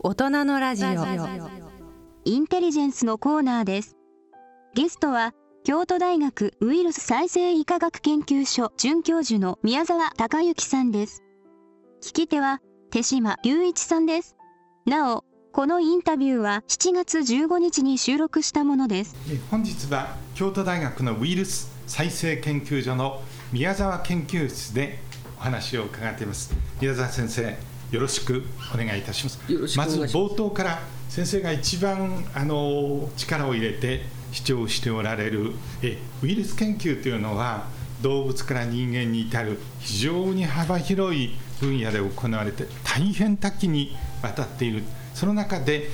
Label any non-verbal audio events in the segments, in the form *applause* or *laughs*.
大人のラジオ。インテリジェンスのコーナーです。ゲストは京都大学ウイルス再生医科学研究所准教授の宮沢隆之さんです。聞き手は手島雄一さんです。なおこのインタビューは7月15日に収録したものです。本日は京都大学のウイルス再生研究所の宮沢研究室でお話を伺っています。宮沢先生よろしくお願いいたします。まず冒頭から先生が一番あの力を入れて主張しておられるえウイルス研究というのは動物から人間に至る非常に幅広い分野で行われて大変多岐にわたっている。その中で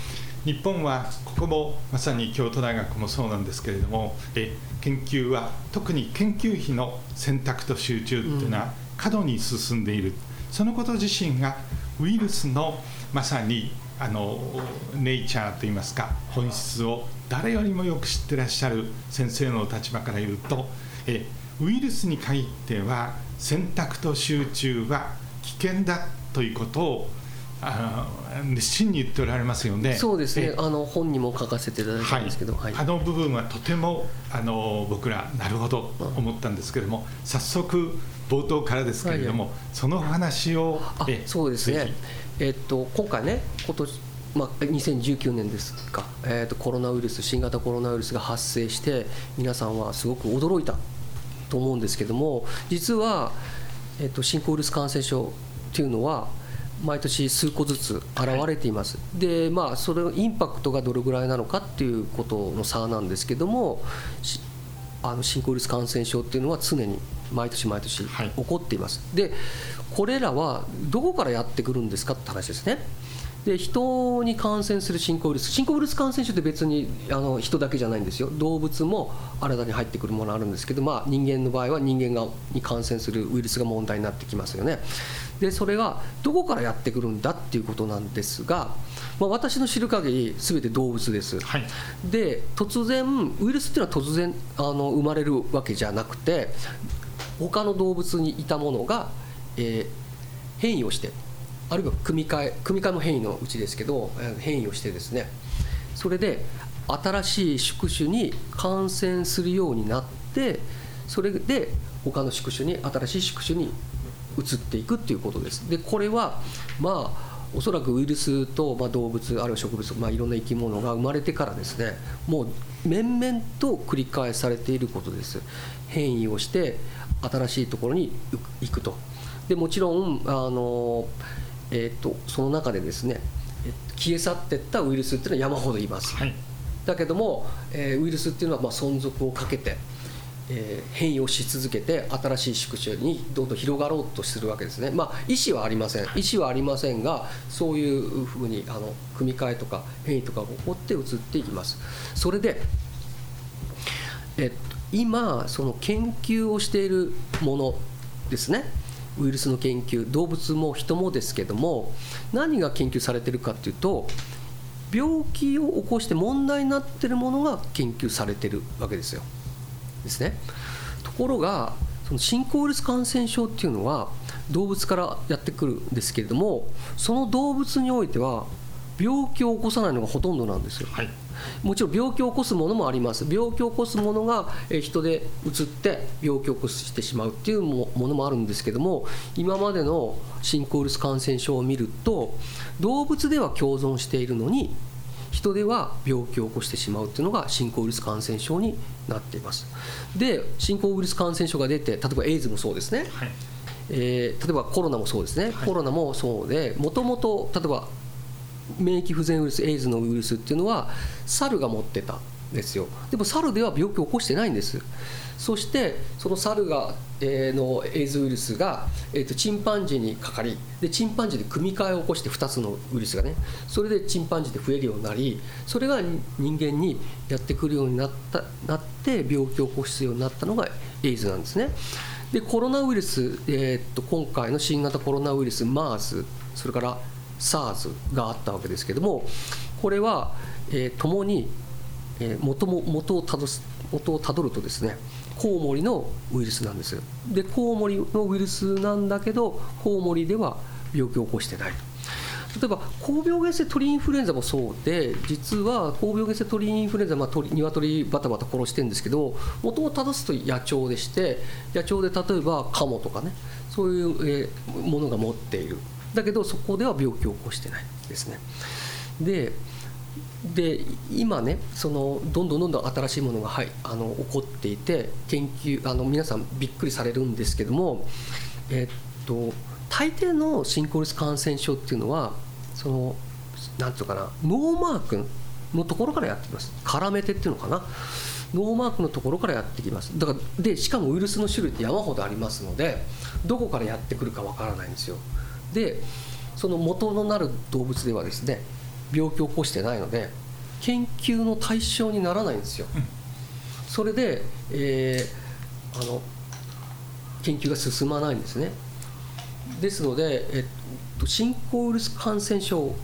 日本はここもまさに京都大学もそうなんですけれどもえ研究は特に研究費の選択と集中というのは過度に進んでいる、そのこと自身がウイルスのまさにあのネイチャーといいますか本質を誰よりもよく知ってらっしゃる先生の立場から言うとえウイルスに限っては選択と集中は危険だということをあ熱心に言っておられますよね。そうですね。あの本にも書かせていただいたんですけど、はい、あの部分はとてもあの僕らなるほどと思ったんですけれども、早速冒頭からですけれども、はい、その話をそうですね。えっと今回ね今年まあ、2019年ですか、えーと、コロナウイルス新型コロナウイルスが発生して皆さんはすごく驚いたと思うんですけども実は、えーと、新興ウイルス感染症っていうのは毎年数個ずつ現れています、はい、でまあそれのインパクトがどれぐらいなのかっていうことの差なんですけどもあの新興ウイルス感染症っていうのは常に毎年毎年起こっています、はい、でこれらはどこからやってくるんですかって話ですね。で人に感染する新興ウイルス新興ウイルス感染症って別にあの人だけじゃないんですよ。動物も新たに入ってくるものあるんですけど、まあ、人間の場合は人間がに感染するウイルスが問題になってきますよね。でそれがどこからやってくるんだっていうことなんですが、まあ、私の知る限り全て動物です、はい、で突然ウイルスっていうのは突然あの生まれるわけじゃなくて他の動物にいたものが、えー、変異をしてあるいは組み換え組み換えも変異のうちですけど変異をしてですね。それで新しい宿主に感染するようになってそれで他の宿主に新しい宿主に移っていくっていうことです。でこれはまあおそらくウイルスと、まあ、動物あるいは植物、まあ、いろんな生き物が生まれてからですねもう面々と繰り返されていることです。変異をして新しいところに行くと。でもちろんあの、えーと、その中でですね消え去っていったウイルスっていうのは山ほどいます、はい、だけども、えー、ウイルスっていうのはまあ存続をかけてえー、変異をし続けて新しい宿主にどんどん広がろうとするわけですね、まあ、意思はありません。意思はありませんがそういうふうにあの組み換えとか変異とかが起こって移っていきます。それで、えっと、今その研究をしているものですね。ウイルスの研究動物も人もですけども何が研究されてるかっていうと病気を起こして問題になってるものが研究されてるわけですよ。ですね。ところがその新興ウイルス感染症っていうのは動物からやってくるんですけれどもその動物においては病気を起こさないのがほとんどなんですよ、はい、もちろん病気を起こすものもあります。病気を起こすものが人でうつって病気を起こしてしまうっていうものもあるんですけども今までの新興ウイルス感染症を見ると動物では共存しているのに人では病気を起こしてしまうというのが新興ウイルス感染症になっていますで新興ウイルス感染症が出て例えばエイズもそうですね、はい、えー、例えばコロナもそうですね、はい、コロナもそうでもともと例えば免疫不全ウイルスエイズのウイルスっていうのは猿が持ってたんですよ。でも猿では病気を起こしてないんですそしてその猿が、えー、のエイズウイルスが、えーと、チンパンジーにかかりでチンパンジーで組み換えを起こして2つのウイルスがねそれでチンパンジーで増えるようになりそれが人間にやってくるようになったなって病気を起こすようになったのがエイズなんですね。でコロナウイルス、えーと、今回の新型コロナウイルス MERS それから SARS があったわけですけどもこれは、えー、共に、えー、元も元をたどす元をたどるとですねコウモリのウイルスなんですでコウモリのウイルスなんだけどコウモリでは病気を起こしてない例えば高病原性鳥インフルエンザもそうで実は高病原性鳥インフルエンザ、まあ、鶏バタバタ殺してるんですけど元を正すと野鳥でして野鳥で例えばカモとかねそういう、え、ものが持っている。だけどそこでは病気を起こしてないですね。でで今ねそのどんどんどんどん新しいものが、はい、あの起こっていて研究あの皆さんびっくりされるんですけども、えっと大抵の新興ウイルス感染症っていうのはそのなんていうかなノーマークのところからやってきます。搦手っていうのかな。ノーマークのところからやってきます。だからでしかもウイルスの種類って山ほどありますのでどこからやってくるかわからないんですよ。でその元のなる動物ではですね病気を起こしてないので研究の対象にならないんですよ。それで、えー、あの研究が進まないんですね。ですので、えっと、新興ウイルス感染症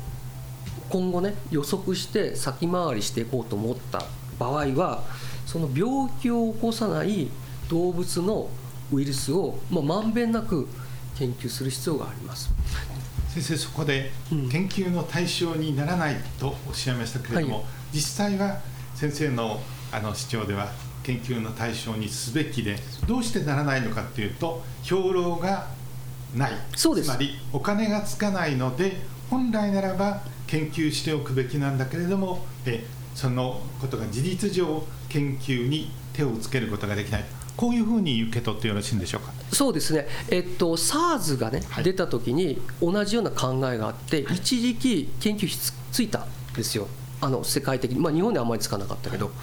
今後ね予測して先回りしていこうと思った場合はその病気を起こさない動物のウイルスを、まあ、まんべんなく研究する必要があります。先生そこで研究の対象にならないとおっしゃいましたけれども、はい、実際は先生のあの主張では研究の対象にすべきでどうしてならないのかっていうと兵糧がない。そうです。つまりお金がつかないので本来ならば研究しておくべきなんだけれどもえそのことが事実上研究に手をつけることができないこういうふうに受け取ってよろしいんでしょうか？そうですね、えっと、SARS がね、はい、出た時に同じような考えがあって、はい、一時期研究室ついたんですよ。あの世界的に、まあ、日本ではあまりつかなかったけど、はい、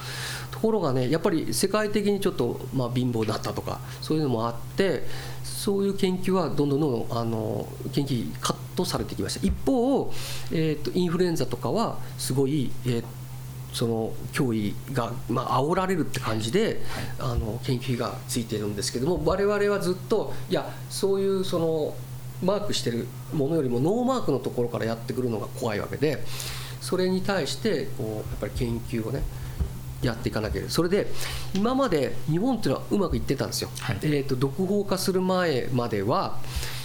ところがねやっぱり世界的にちょっと、まあ、貧乏だったとかそういうのもあってそういう研究はどんどんどんどんあの研究カットされてきました。一方、えーと、インフルエンザとかはすごい、えーその脅威が、まあ煽られるって感じで、あの研究がついてるんですけども我々はずっといやそういうそのマークしてるものよりもノーマークのところからやってくるのが怖いわけでそれに対してこうやっぱり研究をねやっていかなきゃいけない。それで今まで日本っていうのはうまくいってたんですよ、はい、えーと、独法化する前までは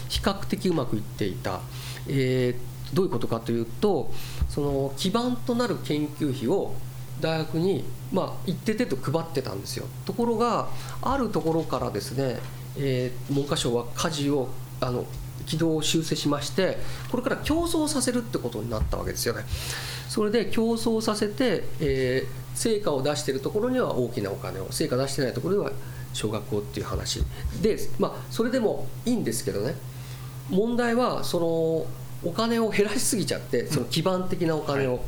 比較的うまくいっていた、えー、どういうことかというとその基盤となる研究費を大学に、まあ、一定程度配ってたんですよ。ところがあるところからですね、えー、文科省は舵をあの軌道を修正しましてこれから競争させるってことになったわけですよね。それで競争させて、えー、成果を出してるところには大きなお金を成果出してないところでは小学校っていう話。で、まあ、それでもいいんですけどね。問題はそのお金を減らしすぎちゃってその基盤的なお金を、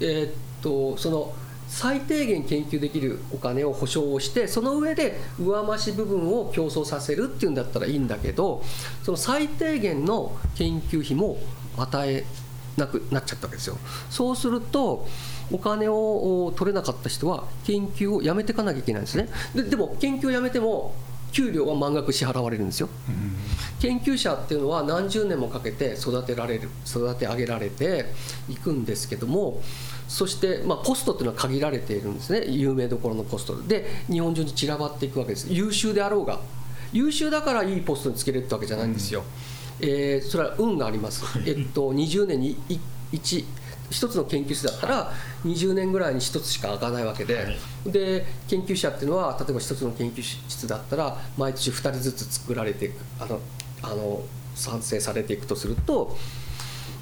えー、っとその最低限研究できるお金を保証をしてその上で上増し部分を競争させるっていうんだったらいいんだけどその最低限の研究費も与えなくなっちゃったわけですよ。そうするとお金を取れなかった人は研究をやめていかなきゃいけないんですね。ででも研究をやめても給料は満額支払われるんですよ。研究者っていうのは何十年もかけて育てられる育て上げられていくんですけどもそして、まあ、ポストっていうのは限られているんですね。有名どころのポストで。日本中に散らばっていくわけです。優秀であろうが。優秀だからいいポストにつけれるってわけじゃないんですよ、うん、えー、それは運があります、*laughs* えっと、20年に1一つの研究室だったら20年ぐらいに1つしか開かないわけで、はい、で研究者っていうのは例えば1つの研究室だったら毎年2人ずつ作られていくあのあの賛成されていくとすると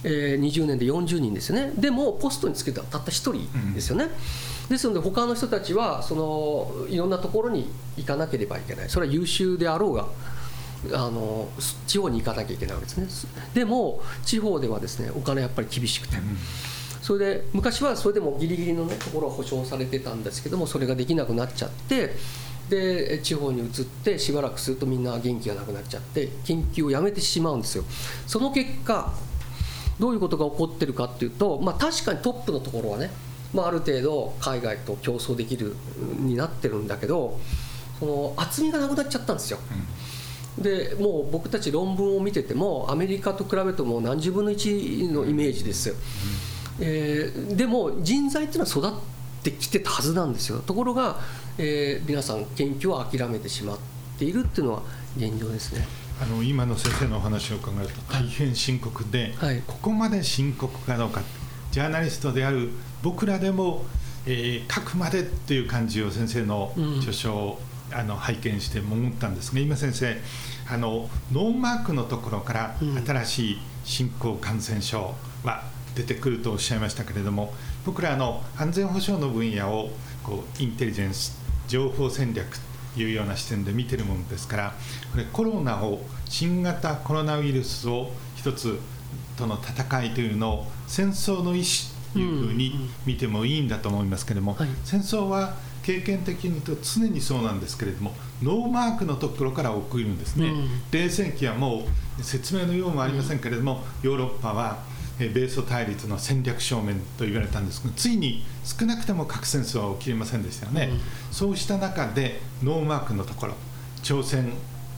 えー、20年で40人ですよね。でもポストにつけたたった1人ですよね、うん、ですので他の人たちはそのいろんなところに行かなければいけない。それは優秀であろうがあの地方に行かなきゃいけないわけですね。でも地方ではですねお金やっぱり厳しくて、うん、それで昔はそれでもギリギリの、ね、ところは保証されてたんですけどもそれができなくなっちゃってで地方に移ってしばらくするとみんな元気がなくなっちゃって研究をやめてしまうんですよその結果どういうことが起こってるかっていうと、まあ、確かにトップのところはね、まあ、ある程度海外と競争できるになってるんだけどその厚みがなくなっちゃったんですよ。うん、でもう僕たち論文を見ててもアメリカと比べても何十分の1のイメージですよ。うん、えー、でも人材っていうのは育ってきてたはずなんですよ。ところが、えー、皆さん研究を諦めてしまっているっていうのは現状ですね。あの今の先生のお話を伺うと大変深刻で、はい、ここまで深刻かどうかジャーナリストである僕らでも、えー、書くまでっていう感じを先生の著書を、うん、あの拝見して思ったんですが今先生あのノーマークのところから新しい新興感染症は出てくるとおっしゃいましたけれども僕らの安全保障の分野をこうインテリジェンス情報戦略というような視点で見てるものですからこれコロナを新型コロナウイルスを一つとの戦いというのを戦争の一種というふうに見てもいいんだと思いますけれども、はい、戦争は経験的に言うと常にそうなんですけれどもノーマークのところから起きるんですね、うん、冷戦期はもう説明のようもありませんけれども、ヨーロッパは米ソ対立の戦略正面と言われたんですがついに少なくとも核戦争は起きれませんでしたよね、うん、そうした中でノーマークのところ朝鮮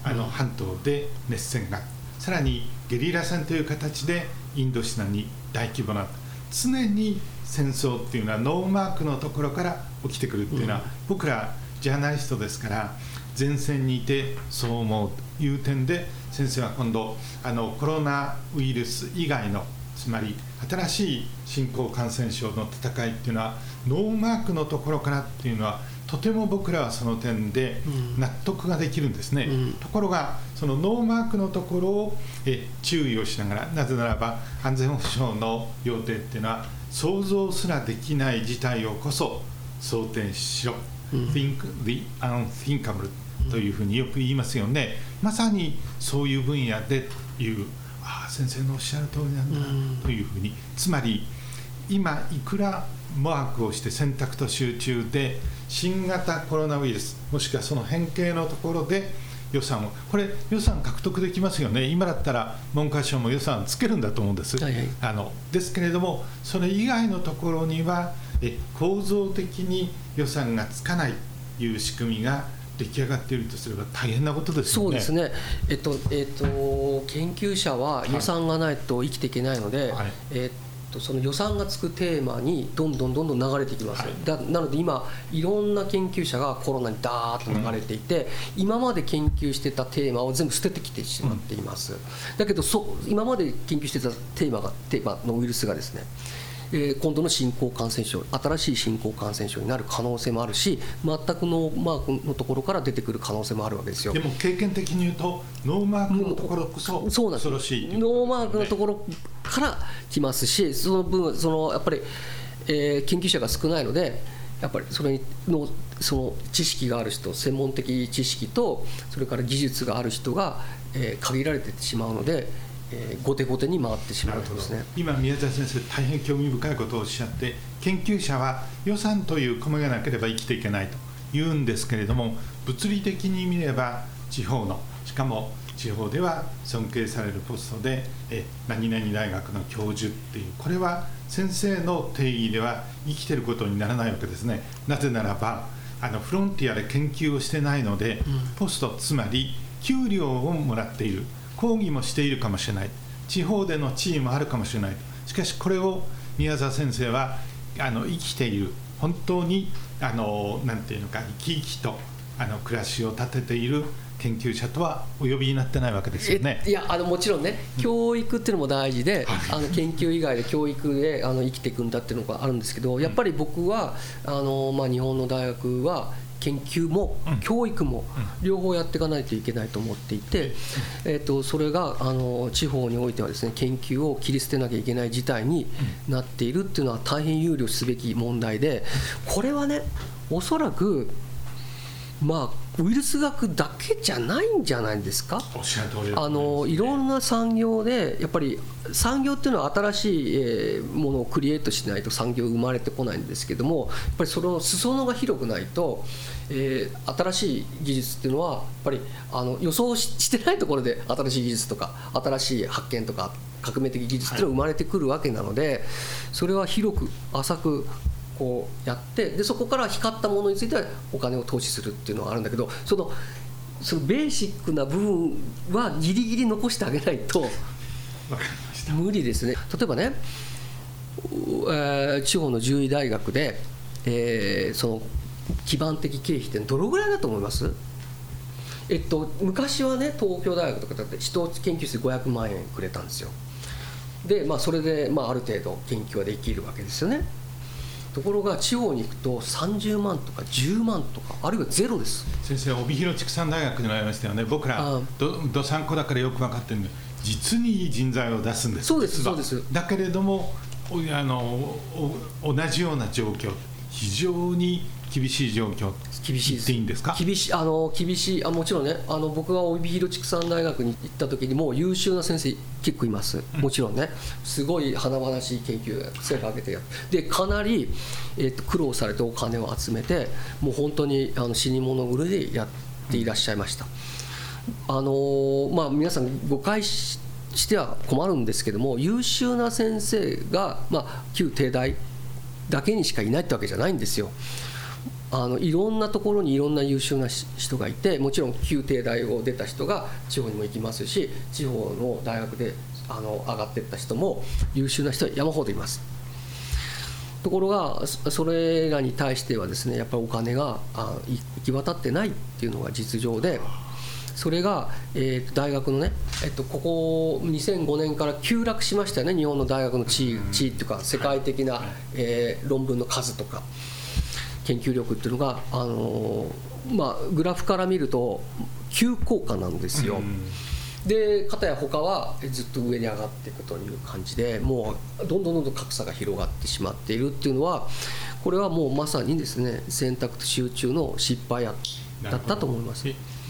あの半島で熱戦がさらにゲリラ戦という形でインドシナに大規模な常に戦争っていうのはノーマークのところから起きてくるっていうのは、うん、僕らジャーナリストですから前線にいてそう思うという点で先生は今度あのコロナウイルス以外のつまり新しい新興感染症の戦いっていうのはノーマークのところからっていうのはとても僕らはその点で納得ができるんですね、うん、ところがそのノーマークのところをえ注意をしながらなぜならば安全保障の要点っていうのは想像すらできない事態をこそ想定しろ、うん、Think the unthinkable というふうによく言いますよね、まさにそういう分野でいうああ先生のおっしゃる通りなんだというふうに、つまり今いくらマークをして選択と集中で新型コロナウイルスもしくはその変形のところで予算をこれ予算獲得できますよね。今だったら文科省も予算つけるんだと思うんです、はいはい、あのですけれどもそれ以外のところにはえ構造的に予算がつかないという仕組みが出来上がっているとすれば大変なことですよね。そうですね。えっとえっと研究者は予算がないと生きていけないので、はい、えっとその予算がつくテーマにどんどんどんどん流れていきます。はい、だなので今いろんな研究者がコロナにダーッと流れていて、うん、今まで研究してたテーマを全部捨ててきてしまっています。うん、だけどそ今まで研究してたテーマがテーマのウイルスがですね。えー、今度の新興感染症新しい新興感染症になる可能性もあるし全くノーマークのところから出てくる可能性もあるわけですよ。でも経験的に言うとノーマークのところこそそうなんです。ノーマークのところから来ますしその分そのやっぱり、えー、研究者が少ないのでやっぱりそれのその知識がある人専門的知識とそれから技術がある人が、えー、限られてしまうのでえー、後手後手に回ってしまうとですね。今宮沢先生大変興味深いことをおっしゃって研究者は予算という米がなければ生きていけないと言うんですけれども物理的に見れば地方のしかも地方では尊敬されるポストでえ何々大学の教授っていうこれは先生の定義では生きてることにならないわけですね。なぜならばあのフロンティアで研究をしてないので、ポストつまり給料をもらっている講義もしているかもしれない。地方での地位もあるかもしれない。しかしこれを宮沢先生はあの生きている。本当にあのなんていうのか生き生きとあの暮らしを立てている研究者とはお呼びになってないわけですよね。いやあのもちろんね教育っていうのも大事で、うん、あの研究以外で教育であの生きていくんだっていうのがあるんですけどやっぱり僕はあの、まあ、日本の大学は研究も教育も両方やっていかないといけないと思っていて、えー、とそれがあの地方においてはですね研究を切り捨てなきゃいけない事態になっているっていうのは大変憂慮すべき問題でこれはねおそらくまあ、ウイルス学だけじゃないんじゃないですか？あのいろんな産業でやっぱり産業っていうのは新しいものをクリエイトしないと産業生まれてこないんですけどもやっぱりその裾野が広くないと、えー、新しい技術っていうのはやっぱりあの予想してないところで新しい技術とか新しい発見とか革命的技術っていうのが生まれてくるわけなので、それは広く浅くこうやってでそこから光ったものについてはお金を投資するっていうのはあるんだけどそのそのベーシックな部分はギリギリ残してあげないと無理ですね。例えばね、えー、地方の獣医大学で、えー、その基盤的経費ってどのぐらいだと思います？えっと、昔はね東京大学とかだって一つ研究室500万円くれたんですよ。で、まあ、それで、まあ、ある程度研究はできるわけですよね。ところが地方に行くと30万とか10万とかあるいはゼロです。先生帯広畜産大学にありましたよね。僕らどどさんこだからよく分かってるんで実にいい人材を出すんです。そうですそうです。だけれどもあの同じような状況。非常に厳しい状況厳しいでいいんですか？厳しいあの厳しいあもちろんねあの僕が帯広畜産大学に行った時にもう優秀な先生結構います。もちろんね。すごい華々しい研究成果上げてやでかなり、えーと、苦労されてお金を集めてもう本当にあの死に物狂いでやっていらっしゃいました、あのまあ皆さん誤解しては困るんですけども優秀な先生が、まあ、旧帝大だけにしかいないってわけじゃないんですよ。あのいろんなところにいろんな優秀な人がいてもちろん旧帝大を出た人が地方にも行きますし地方の大学であの上がっていった人も優秀な人は山ほどいます。ところがそれらに対してはですねやっぱりお金が行き渡ってないっていうのが実情でそれが、えー、大学のね、えっと、ここ2005年から急落しましたよね日本の大学の地位地位っていうか世界的な、えー、論文の数とか。研究力っていうのが、あのまあ、グラフから見ると急降下なんですよ。で片や他はずっと上に上がっていくという感じでもうどんどんどんどん格差が広がってしまっているっていうのはこれはもうまさにですね選択集中の失敗だったと思います。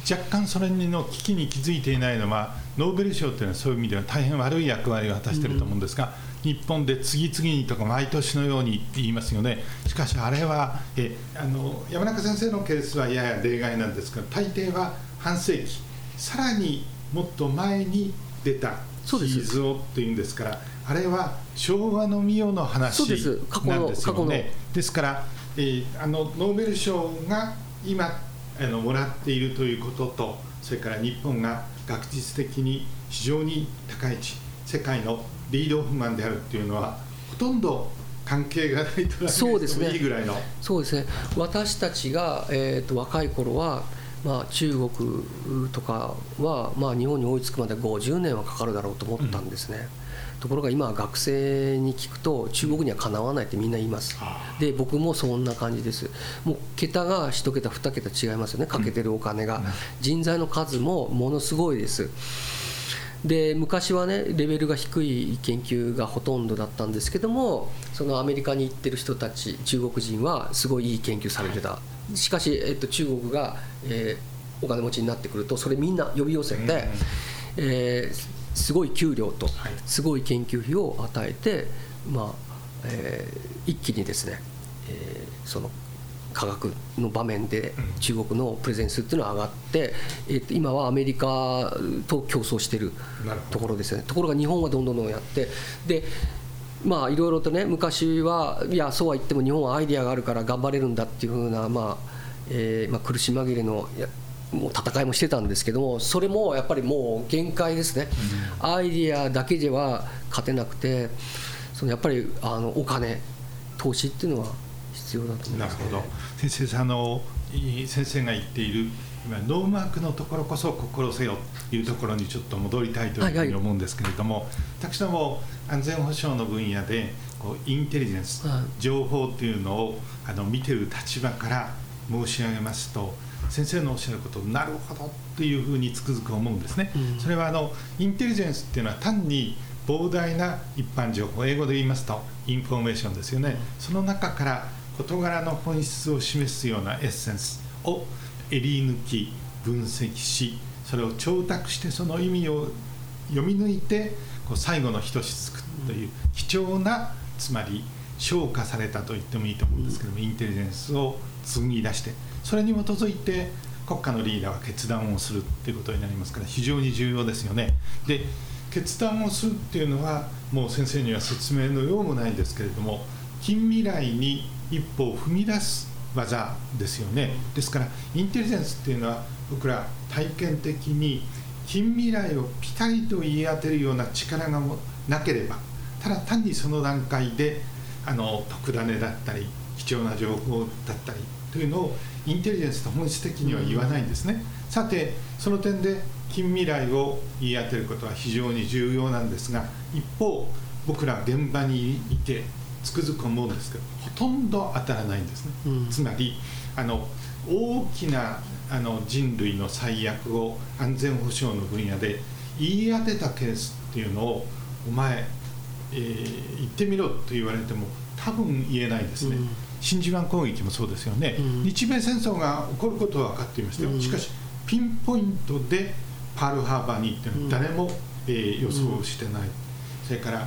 若干それの危機に気づいていないのはノーベル賞というのはそういう意味では大変悪い役割を果たしていると思うんですが、日本で次々にとか毎年のように言いますよね。しかしあれはえあの山中先生のケースはやや例外なんですが大抵は半世紀さらにもっと前に出たチーズをっていうんですからあれは昭和の御代の話なんですよね。ですから、えー、あのノーベル賞が今あのもらっているということとそれから日本が学術的に非常に高い位置世界のリードオフマンであるっていうのはほとんど関係がないとそうですね。いいぐらいの。そうですね。私たちが、えーと、若い頃はまあ、中国とかは、まあ、日本に追いつくまで50年はかかるだろうと思ったんですね、うん、ところが今学生に聞くと中国にはかなわないってみんな言います。で僕もそんな感じです。もう桁が1桁2桁違いますよね。かけてるお金が、うん、人材の数もものすごいですで昔はねレベルが低い研究がほとんどだったんですけどもそのアメリカに行ってる人たち中国人はすごいいい研究されてた。しかし、えっと、中国が、えー、お金持ちになってくるとそれみんな呼び寄せて、えー、すごい給料とすごい研究費を与えて、まあえー、一気にですね、えー、その科学の場面で中国のプレゼンスっていうのは上がって、えー、と今はアメリカと競争しているところですよね。ところが日本はどんどんどんやってでまあいろいろとね昔はいやそうは言っても日本はアイディアがあるから頑張れるんだっていうふうな、まあえーまあ、苦し紛れのもう戦いもしてたんですけどもそれもやっぱりもう限界ですね、うん、アイディアだけでは勝てなくてそのやっぱりあのお金投資っていうのは必要だと思います、ね、なるほど先生あの先生が言っている今ノーマークのところこそ心せよというところにちょっと戻りたいというふうに思うんですけれども、はいはい、私ども安全保障の分野でこうインテリジェンス、はい、情報というのをあの見てる立場から申し上げますと先生のおっしゃることなるほどというふうにつくづく思うんですね。うん、それはあのインテリジェンスっていうのは単に膨大な一般情報英語で言いますとインフォメーションですよね。その中から事柄の本質を示すようなエッセンスを選り抜き分析しそれを調達してその意味を読み抜いてこう最後の一滴という貴重なつまり昇華されたと言ってもいいと思うんですけどもインテリジェンスを紡ぎ出してそれに基づいて国家のリーダーは決断をするっていうことになりますから非常に重要ですよね。で決断をするっていうのはもう先生には説明のようもないんですけれども近未来に一歩を踏み出す技ですよね。ですからインテリジェンスっていうのは僕ら体験的に近未来をピタリと言い当てるような力がなければただ単にその段階であの特ダネだったり貴重な情報だったりというのをインテリジェンスと本質的には言わないんですね、さてその点で近未来を言い当てることは非常に重要なんですが一方僕ら現場にいてつくづく思うんですけどほとんど当たらないんですね、うん、つまりあの大きなあの人類の最悪を安全保障の分野で言い当てたケースっていうのをお前、えー、言ってみろと言われても多分言えないですね、うん、真珠湾攻撃もそうですよね、うん、日米戦争が起こることは分かっていましたよ、うん、しかしピンポイントでパールハーバーに行っての誰も、えー、予想してない、それから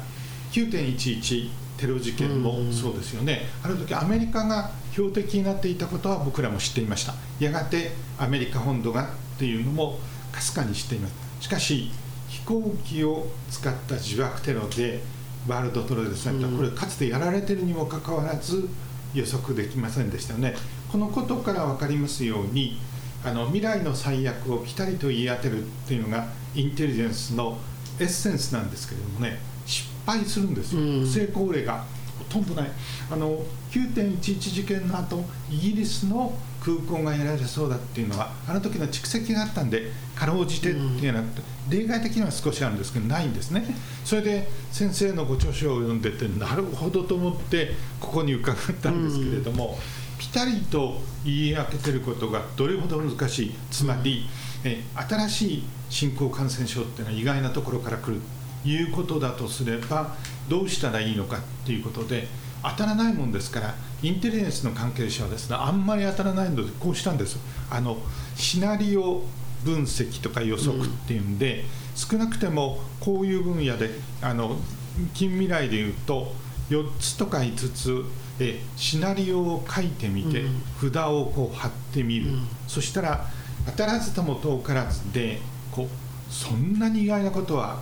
9.11テロ事件もそうですよね、ある時アメリカが標的になっていたことは僕らも知っていました。やがてアメリカ本土がっていうのもかすかに知っています。しかし飛行機を使った自爆テロでワールドトレードセンター、これかつてやられてるにもかかわらず予測できませんでしたよね。このことから分かりますようにあの未来の最悪をピタリと言い当てるっていうのがインテリジェンスのエッセンスなんですけれどもね。失敗するんですよ、成功例が。ほとんどない。あの9.11事件の後イギリスの空港がやられそうだっていうのはあの時の蓄積があったんでかろうじてっていうのは、例外的には少しあるんですけどないんですね。それで先生のご著書を読んでてなるほどと思ってここに伺ったんですけれども、ピタリと言い当ててることがどれほど難しい。つまり、え新しい新興感染症っていうのは意外なところから来るいうことだとすればどうしたらいいのかっていうことで当たらないもんですからインテリジェンスの関係者はですねあんまり当たらないのでこうしたんです。あのシナリオ分析とか予測っていうんで、うん、少なくてもこういう分野であの近未来でいうと4つとか5つえシナリオを書いてみて、うん、札をこう貼ってみる、うん、そしたら当たらずとも遠からずでこうそんなに意外なことは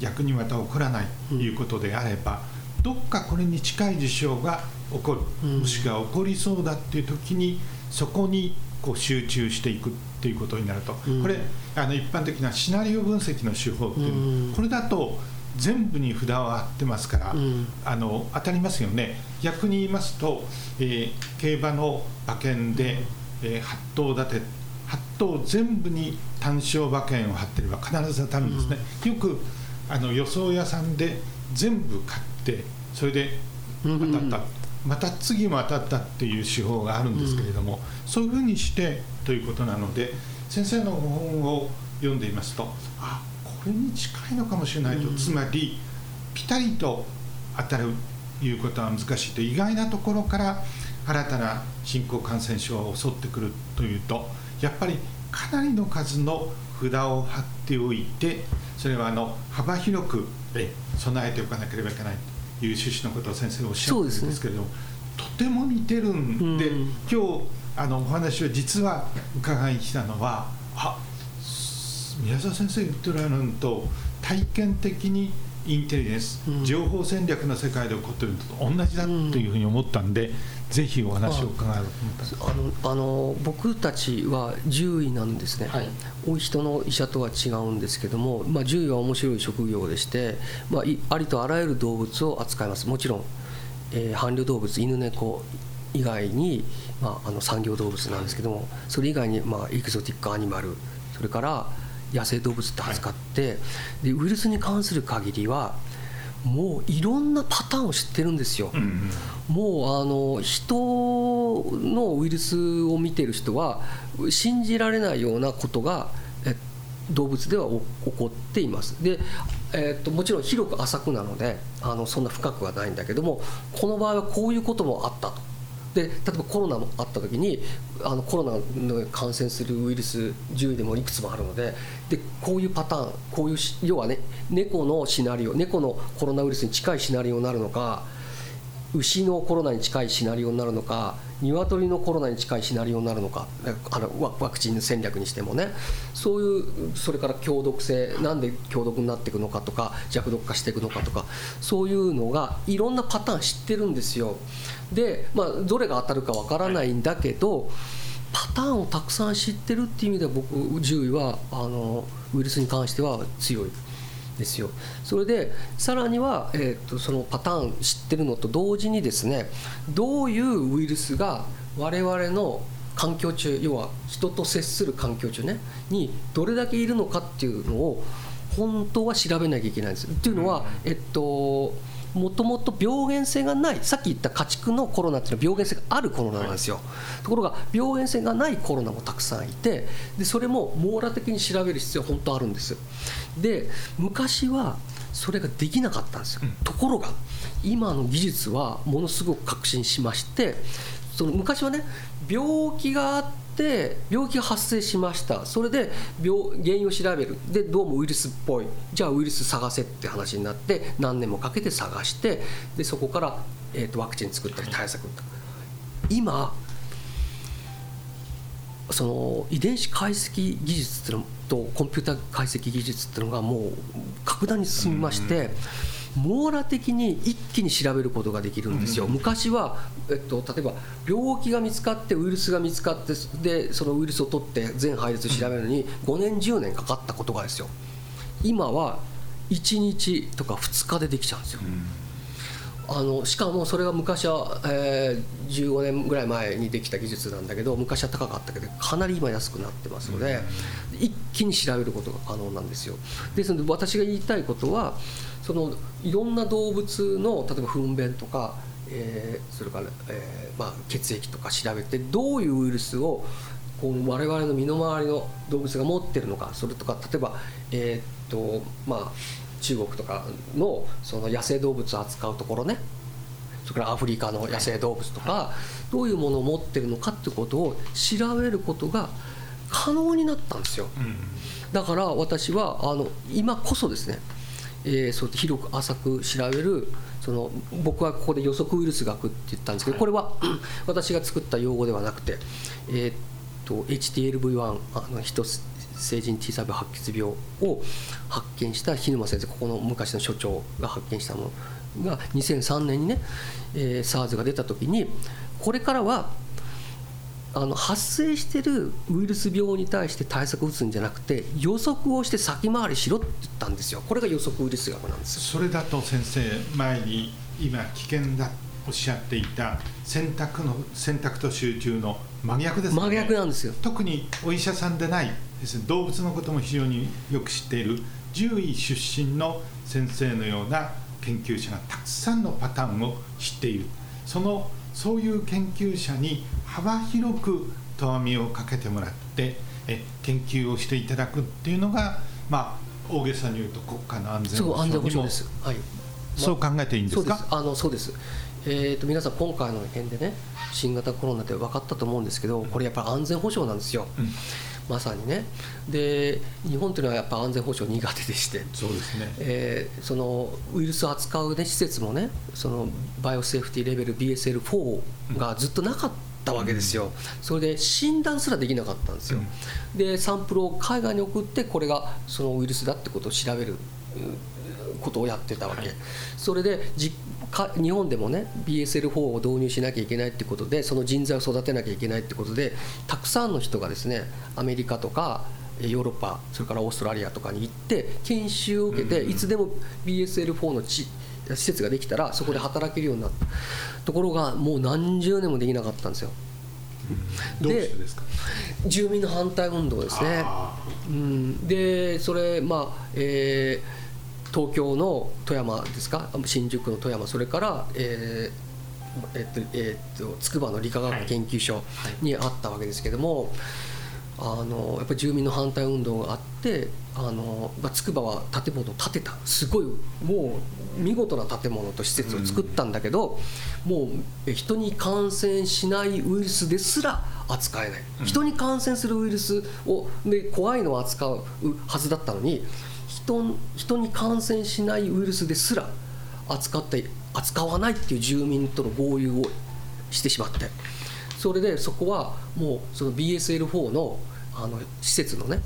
逆にまた起こらないということであれば、どっかこれに近い事象が起こる、もしくは起こりそうだっていう時にそこにこう集中していくっていうことになると、これあの一般的なシナリオ分析の手法っていう、これだと全部に札を貼ってますから、あの当たりますよね。逆に言いますと、えー、競馬の馬券で、えー、8頭立て8頭全部に単勝馬券を貼ってれば必ず当たるんですね、よくあの予想屋さんで全部買ってそれで当たった、また次も当たったっていう手法があるんですけれども、そういうふうにしてということなので先生の本を読んでいますとあこれに近いのかもしれないと、つまりピタリと当たるいうことは難しいと意外なところから新たな新興感染症が襲ってくるというとやっぱりかなりの数の札を貼っておいてそれはあの幅広く備えておかなければいけないという趣旨のことを先生おっしゃってるんですけれども、ね、とても似てるんで、うん、今日あのお話を実は伺いに来たのはあ宮沢先生言っておられるのと体験的にインテリジェンス、うん、情報戦略の世界で起こっているのと同じだというふうに思ったんで、ぜひお話を伺えるあのあの僕たちは獣医なんですね、はい、お人の医者とは違うんですけども、まあ、獣医は面白い職業でして、まあ、ありとあらゆる動物を扱います。もちろん、えー、伴侶動物犬猫以外に、まあ、あの産業動物なんですけどもそれ以外に、まあ、エキゾティックアニマルそれから野生動物って扱って、はい、でウイルスに関する限りはもういろんなパターンを知ってるんですよ。うん、もうあの人のウイルスを見てる人は信じられないようなことが動物では起こっています。でえー、っともちろん広く浅くなのであのそんな深くはないんだけどもこの場合はこういうこともあったとで例えばコロナもあった時にあのコロナの感染するウイルス獣医でもいくつもあるのででこういうパターンこういう要はね猫のシナリオ猫のコロナウイルスに近いシナリオになるのか牛のコロナに近いシナリオになるのか鶏のコロナに近いシナリオになるのかあのワクチン戦略にしてもねそういうそれから強毒性なんで強毒になっていくのかとか弱毒化していくのかとかそういうのがいろんなパターン知ってるんですよ。で、まあ、どれが当たるかわからないんだけど、パターンをたくさん知ってるっていう意味では僕獣医はあのウイルスに関しては強い。ですよそれでさらには、えーと、そのパターン知ってるのと同時にですねどういうウイルスが我々の環境中要は人と接する環境中ねにどれだけいるのかっていうのを本当は調べなきゃいけないんです。っていうのは、えっともともと病原性がないさっき言った家畜のコロナっていうのは病原性があるコロナなんですよ、はい、ところが病原性がないコロナもたくさんいてでそれも網羅的に調べる必要は本当あるんです。で昔はそれができなかったんですよ、うん、ところが今の技術はものすごく革新しましてその昔はね病気があって病気が発生しました。それで病原因を調べる。でどうもウイルスっぽい。じゃあウイルス探せって話になって何年もかけて探してでそこから、えーと、ワクチン作ったり対策今その遺伝子解析技術っていうのとコンピューター解析技術っていうのがもう格段に進みまして。網羅的に一気に調べることができるんですよ、昔は、えっと、例えば病気が見つかってウイルスが見つかってでそのウイルスを取って全配列調べるのに5年10年かかったことがですよ。今は1日とか2日でできちゃうんですよ。あのしかもそれが昔は、えー、15年ぐらい前にできた技術なんだけど昔は高かったけどかなり今安くなってますので、一気に調べることが可能なんですよ。ですので私が言いたいことはそのいろんな動物の例えば糞便とか、えー、それから、えーまあ、血液とか調べてどういうウイルスをこう我々の身の回りの動物が持ってるのかそれとか例えば、えー、っとまあ、中国とかのその野生動物を扱うところねそれからアフリカの野生動物とかどういうものを持ってるのかってことを調べることが可能になったんですよ。だから私はあの今こそですねえー、そう広く浅く調べるその僕はここで予測ウイルス学って言ったんですけどこれは *clears throat* 私が作った用語ではなくて、えー、っと HTLV1 あの人成人 T 細胞白血病を発見した日沼先生ここの昔の所長が発見したものが2003年にね、えー、SARS が出た時にこれからはあの発生してるウイルス病に対して対策を打つんじゃなくて予測をして先回りしろって言ったんですよ。これが予測ウイルス学なんですそれだと先生前に今危険だおっしゃっていた選択の選択と集中の真逆ですね。真逆なんですよ。特にお医者さんでないですね。動物のことも非常によく知っている獣医出身の先生のような研究者がたくさんのパターンを知っている。そのそういう研究者に幅広くとわみをかけてもらってえ研究をしていただくっていうのが、まあ、大げさに言うと国家の安全保障にもです、はい、そう考えていいんですか？あのそうです。えーと、皆さん、今回の件でね、新型コロナって分かったと思うんですけど、これやっぱり安全保障なんですよ、うん、まさにね。で、日本というのはやっぱ安全保障苦手でして、そうですね。えー、そのウイルスを扱う、ね、施設もね、そのバイオセーフティーレベル BSL4 がずっとなかった。たわけですよ、それで診断すらできなかったんですよ、でサンプルを海外に送ってこれがそのウイルスだってことを調べることをやってたわけ、はい、それでじか日本でもね BSL4 を導入しなきゃいけないってことでその人材を育てなきゃいけないってことでたくさんの人がですねアメリカとかヨーロッパそれからオーストラリアとかに行って研修を受けていつでも BSL4 の施設ができたらそこで働けるようになった。ところがもう何十年もできなかったんですよ。で住民の反対運動ですね。うん、でそれまあえー東京の富山ですか？新宿の富山。それから、えーえっとえっと筑波の理化学研究所にあったわけですけども、あのやっぱり住民の反対運動があってあの筑波は建物を建てた。すごいもう見事な建物と施設を作ったんだけど、もう人に感染しないウイルスですら扱えない、人に感染するウイルスをで怖いのを扱うはずだったのに人人に感染しないウイルスですら扱って扱わないっていう住民との合意をしてしまってそれでそこはもうその BSL4 のあの施設のね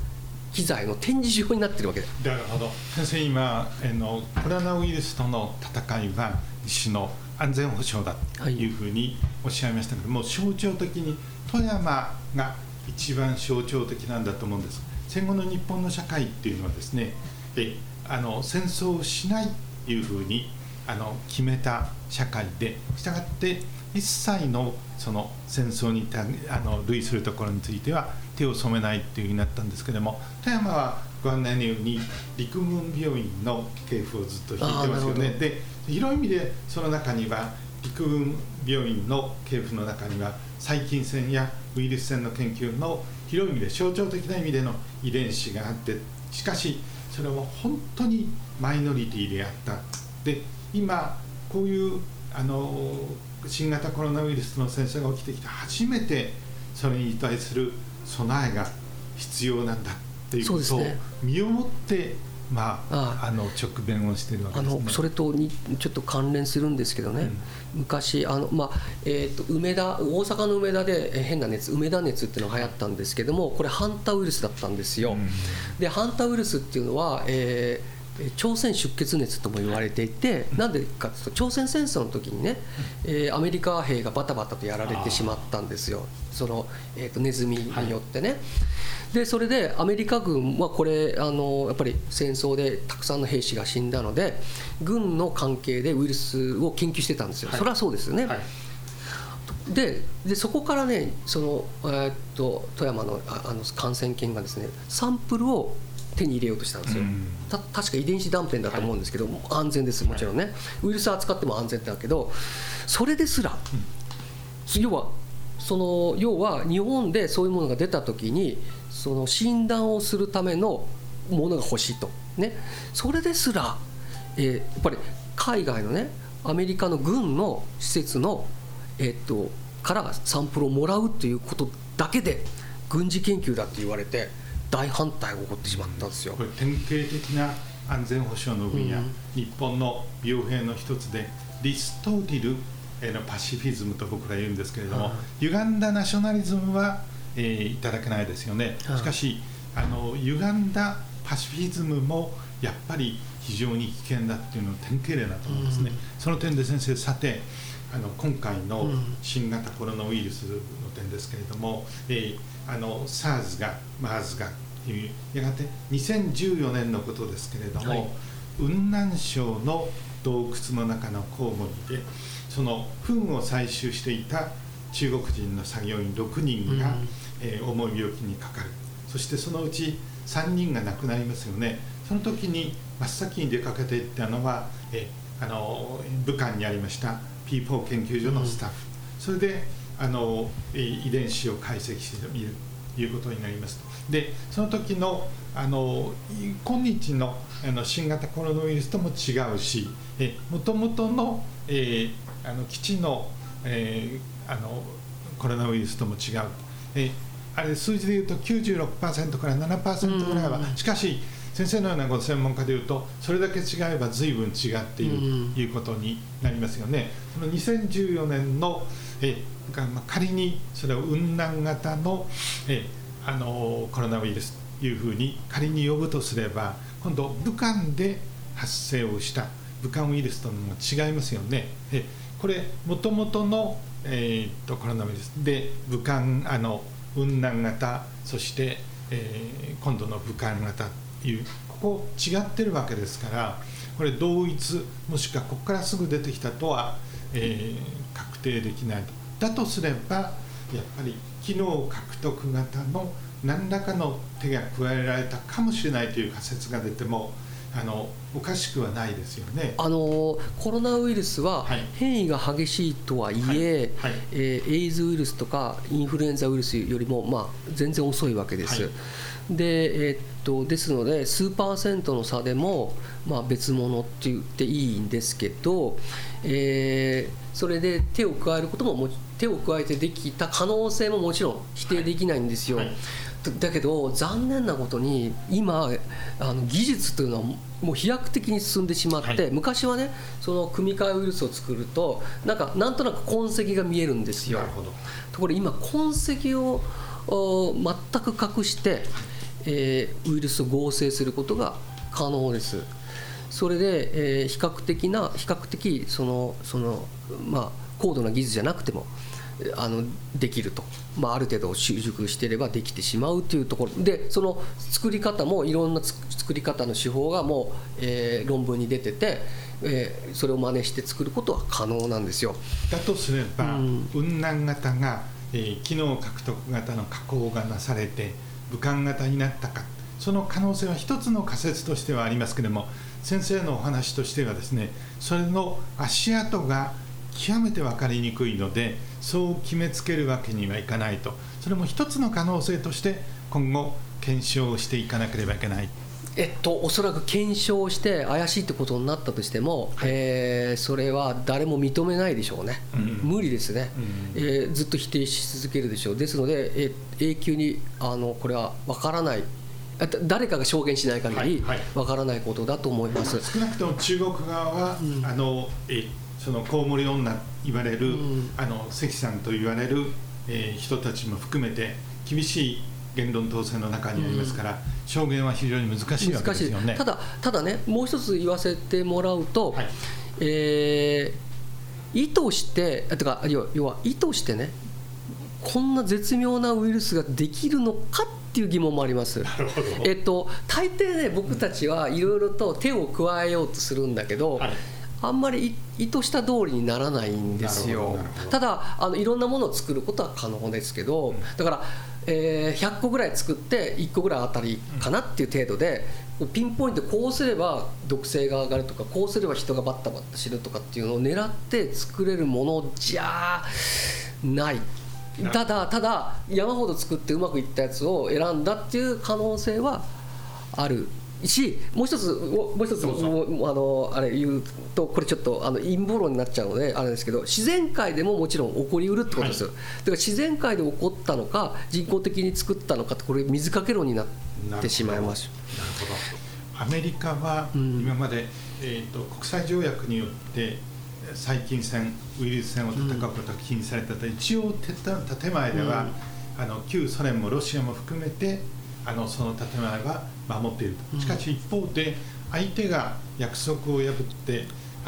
機材の展示場になってるわけでなるほど。先生今あのコロナウイルスとの戦いは一種の安全保障だとい。うふうにおっしゃいましたけども、はい、象徴的に富山が一番象徴的なんだと思うんです。戦後の日本の社会っていうのはですねであの戦争をしないというふうに、あの決めた社会でしたがって一切のその戦争にあの類するところについては手を染めないというふうになったんですけれども富山はご案内のように陸軍病院の系譜をずっと引いてますよね。で広い意味でその中には陸軍病院の系譜の中には細菌戦やウイルス戦の研究の広い意味で象徴的な意味での遺伝子があってしかしそれは本当にマイノリティであった。で今こういうあの新型コロナウイルスの戦争が起きてきて初めてそれに対する備えが必要なんだっていうことを身をもってまあ、あの直弁をしてるわけです、ね、あのそれとにちょっと関連するんですけどね、うん、昔あの、まあえーと、梅田大阪の梅田で変な熱梅田熱っていうのが流行ったんですけどもこれハンタウイルスだったんですよ。うん、でハンタウイルスっていうのは、えー朝鮮出血熱とも言われていてなんでかというと朝鮮戦争の時にね、えー、アメリカ兵がバタバタとやられてしまったんですよ。その、えー、とネズミによってね。はい。でそれでアメリカ軍はこれあのやっぱり戦争でたくさんの兵士が死んだので軍の関係でウイルスを研究してたんですよ、はい、それはそうですよね。はい、ででそこからねその、えー、っと富山のあの感染研がですねサンプルを手に入れようとしたんですよ、た確か遺伝子断片だと思うんですけど、はい、安全ですもちろんね、ウイルス扱っても安全だけどそれですら、うん、要はその要は日本でそういうものが出た時にその診断をするためのものが欲しいと、ね、それですら、えー、やっぱり海外のねアメリカの軍の施設の、えー、っとからサンプルをもらうっていうことだけで軍事研究だって言われて大反対が起こってしまったんですよ。これ典型的な安全保障の分野、うん、日本の病兵の一つでリストリルのパシフィズムと僕ら言うんですけれども、歪んだナショナリズムはえー、いただけないですよね。しかしあの歪んだパシフィズムもやっぱり非常に危険だっていうのを典型例だと思うんですね。うん、その点で先生さてあの今回の新型コロナウイルスの点ですけれども、うん、えー、あの SARS が MERS がやがて2014年のことですけれども、はい、雲南省の洞窟の中のコウモリでその糞を採集していた中国人の作業員6人が、うん、えー、重い病気にかかる。そしてそのうち3人が亡くなりますよね。その時に真っ先に出かけていったのは、えー、あの武漢にありました P4 研究所のスタッフ、うん、それであの遺伝子を解析してみる。ということになりますでその時のあの今日のあの新型コロナウイルスとも違うしもともとの,、えー、あの基地の、えー、あのコロナウイルスとも違う、えあれ数字でいうと96%から7%ぐらいは、しかし先生のようなご専門家でいうとそれだけ違えば随分違っているということになりますよね。その2014年のえが、まあ仮にそれを雲南型のえあのコロナウイルスというふうに仮に呼ぶとすれば今度武漢で発生をした武漢ウイルスとも違いますよね。えこれもともとのえー、とコロナウイルスで武漢あの雲南型そして、えー、今度の武漢型というここ違ってるわけですからこれ同一もしくはここからすぐ出てきたとは、えー、確定できないと。だとすればやっぱり機能獲得型の何らかの手が加えられたかもしれないという仮説が出てもあのおかしくはないですよね。あのコロナウイルスは変異が激しいとはいえ、はい。はい、えー、エイズウイルスとかインフルエンザウイルスよりも、まあ、全然遅いわけです。はい、でえー、っとですので数パーセントの差でも、まあ、別物って言っていいんですけど、えー、それで手を加えることもも手を加えてできた可能性ももちろん否定できないんですよ。だけど残念なことに今あの技術というのはもう飛躍的に進んでしまって、はい、昔はねその組み換えウイルスを作るとなんかなんとなく痕跡が見えるんですよ。ところ今痕跡を全く隠して、えー、ウイルスを合成することが可能です。それで、えー、比較的な比較的そのそのまあ高度な技術じゃなくてもあのできると、まあ、ある程度習熟していればできてしまうというところでその作り方もいろんな作り方の手法がもう、えー、論文に出てて、えー、それを真似して作ることは可能なんですよ。だとすれば、うん、雲南型が、えー、機能獲得型の加工がなされて武漢型になったかその可能性は一つの仮説としてはありますけれども先生のお話としてはですねそれの足跡が極めて分かりにくいのでそう決めつけるわけにはいかないとそれも一つの可能性として今後検証していかなければいけない。えっと、おそらく検証して怪しいってことになったとしても、はい、えー、それは誰も認めないでしょうね、うん、無理ですね、うん、えー、ずっと否定し続けるでしょう、ですので、え永久にあのこれは分からない。誰かが証言しない限りわからないことだと思います、はいはい、少なくとも中国側は、うん、あのえそのコウモリ女言われる、うん、あの関さんと言われる、えー、人たちも含めて厳しい言論統制の中にありますから、うん、証言は非常に難しいわけですよね。ただただねもう一つ言わせてもらうと、はい、えー、意図してとか要は意図してねこんな絶妙なウイルスができるのかっていう疑問もあります。えっと、大抵ね僕たちはいろいろと手を加えようとするんだけど、はいあんまり意図した通りにならないんですよ。ただあのいろんなものを作ることは可能ですけど、だから、えー、100個ぐらい作って1個ぐらいあたりかなっていう程度で、ピンポイントこうすれば毒性が上がるとかこうすれば人がバッタバッタ死ぬとかっていうのを狙って作れるものじゃない。ただただ山ほど作ってうまくいったやつを選んだっていう可能性はあるしもう一つもう一つあのあれ言うとこれちょっとあの陰謀論になっちゃうのであれですけど自然界でももちろん起こりうるってことですよ、はい、だから自然界で起こったのか人工的に作ったのかってこれ水かけ論になってしまいます。なるほど。アメリカは今まで、うん、えーと、国際条約によって細菌戦ウイルス戦を戦うことが禁止されたと、うん、一応建前では、うん、あの旧ソ連もロシアも含めてあのその建前は守っていると。しかし一方で相手が約束を破って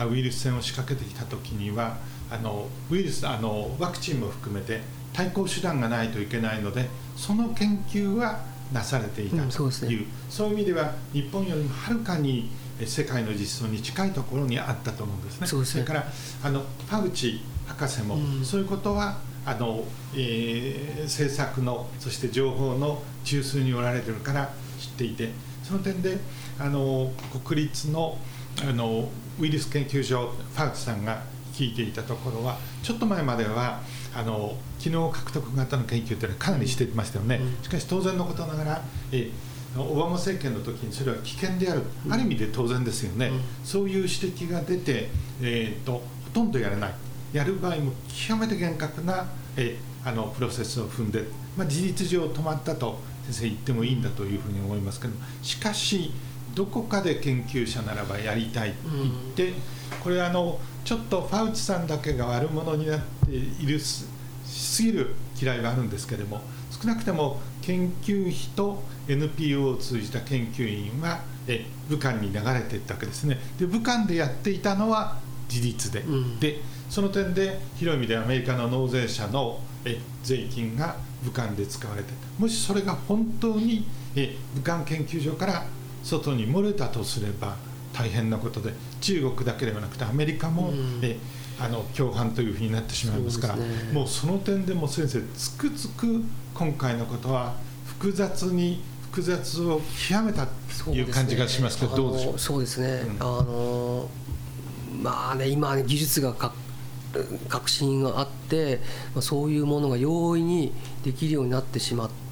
ウイルス戦を仕掛けてきた時にはあのウイルスあのワクチンも含めて対抗手段がないといけないのでその研究はなされていたといううんそうね、そういう意味では日本よりもはるかに世界の実装に近いところにあったと思うんですね。そ、ね、れからあのファウチ博士も、うん、そういうことはあの、えー、政策のそして情報の中枢におられてるから知っていてその点であの国立のあのウイルス研究所ファウチさんが聞いていたところはちょっと前まではあの機能獲得型の研究というのはかなりしてましたよね、しかし当然のことながら、えオバマ政権の時にそれは危険である、ある意味で当然ですよね、そういう指摘が出て、えーと、ほとんどやらない。やる場合も極めて厳格な、えあのプロセスを踏んで、まあ、事実上止まったと先生言ってもいいんだというふうに思いますけどしかしどこかで研究者ならばやりたいと言って、これあのちょっとファウチさんだけが悪者になっているしすぎる嫌いがあるんですけれども少なくとも研究費と NPO を通じた研究員はえ武漢に流れていったわけですね。で武漢でやっていたのは事実で、うん、でその点で広い意味でアメリカの納税者のえ税金が武漢で使われてもしそれが本当にえ武漢研究所から外に漏れたとすれば大変なことで中国だけではなくてアメリカも、うん、えあの共犯というふうになってしまいますから、ね、もうその点でも先生つくづく今回のことは複雑に複雑を極めたという感じがしますけど、ね、どうでしょう？そうですね、うん、あのまあね今ね技術が革新があってそういうものが容易にできるようになってしまった、うん、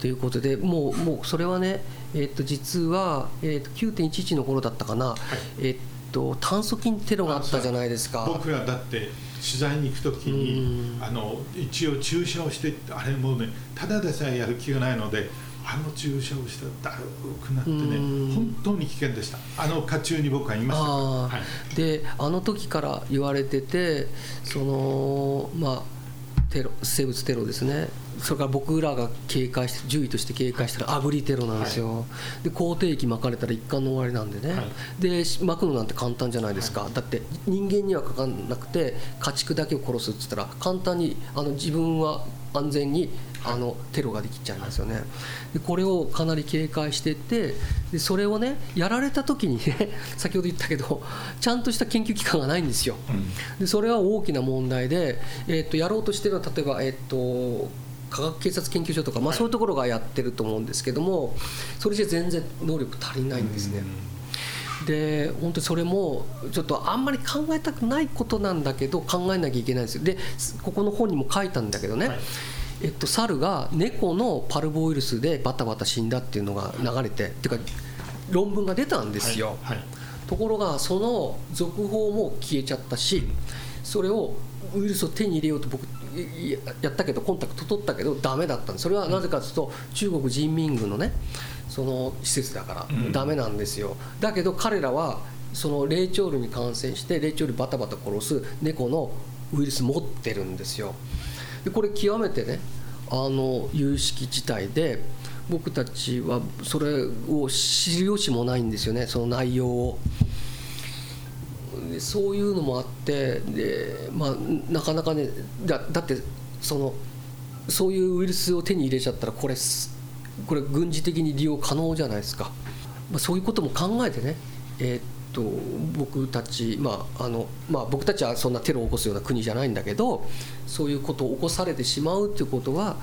ということでもうもうそれはね、えー、と実は、えー、と9.11の頃だったかな、はい、えー、と炭疽菌テロがあったじゃないですか。僕らだって取材に行く時に、あの一応注射をしてあれもねただでさえやる気がないのであの注射をしたらだるくなってね本当に危険でした。あの渦中に僕はいましたはい、であの時から言われててそのまあテロ生物テロですねそれから僕らが警戒して獣医として警戒したらアグリテロなんですよ、はい、で口蹄疫巻かれたら一貫の終わりなんでね、はい、で巻くのなんて簡単じゃないですか、はい、だって人間にはかかんなくて家畜だけを殺すっつったら簡単にあの自分は安全にあのテロができちゃいますよね。でこれをかなり警戒しててでそれをねやられた時にね *laughs* 先ほど言ったけどちゃんとした研究機関がないんですよ、でそれは大きな問題で、えー、っとやろうとしてるのは例えばえー、っと科学警察研究所とか、まあ、そういうところがやってると思うんですけどもそれじゃ全然能力足りないんですね。で本当にそれもちょっとあんまり考えたくないことなんだけど考えなきゃいけないんですよ。でここの本にも書いたんだけどね、はい、えっと、猿が猫のパルボウイルスでバタバタ死んだっていうのが流れて、はい、っていうか論文が出たんですよ、はい、ところがその続報も消えちゃったしそれをウイルスを手に入れようと僕やったけどコンタクト取ったけどダメだったんです。それはなぜかというと中国人民軍のねその施設だからダメなんですよ、うん、だけど彼らはその霊長類に感染して霊長類バタバタ殺す猫のウイルス持ってるんですよ。でこれ極めてねあの有識事態で僕たちはそれを知る由もないんですよね。その内容を。でそういうのもあってで、まあ、なかなかねだだってそのそういうウイルスを手に入れちゃったらこれこれ軍事的に利用可能じゃないですか、まあ、そういうことも考えてね、えー、っと僕たち、まああのまあ、僕たちはそんなテロを起こすような国じゃないんだけどそういうことを起こされてしまうっていうことは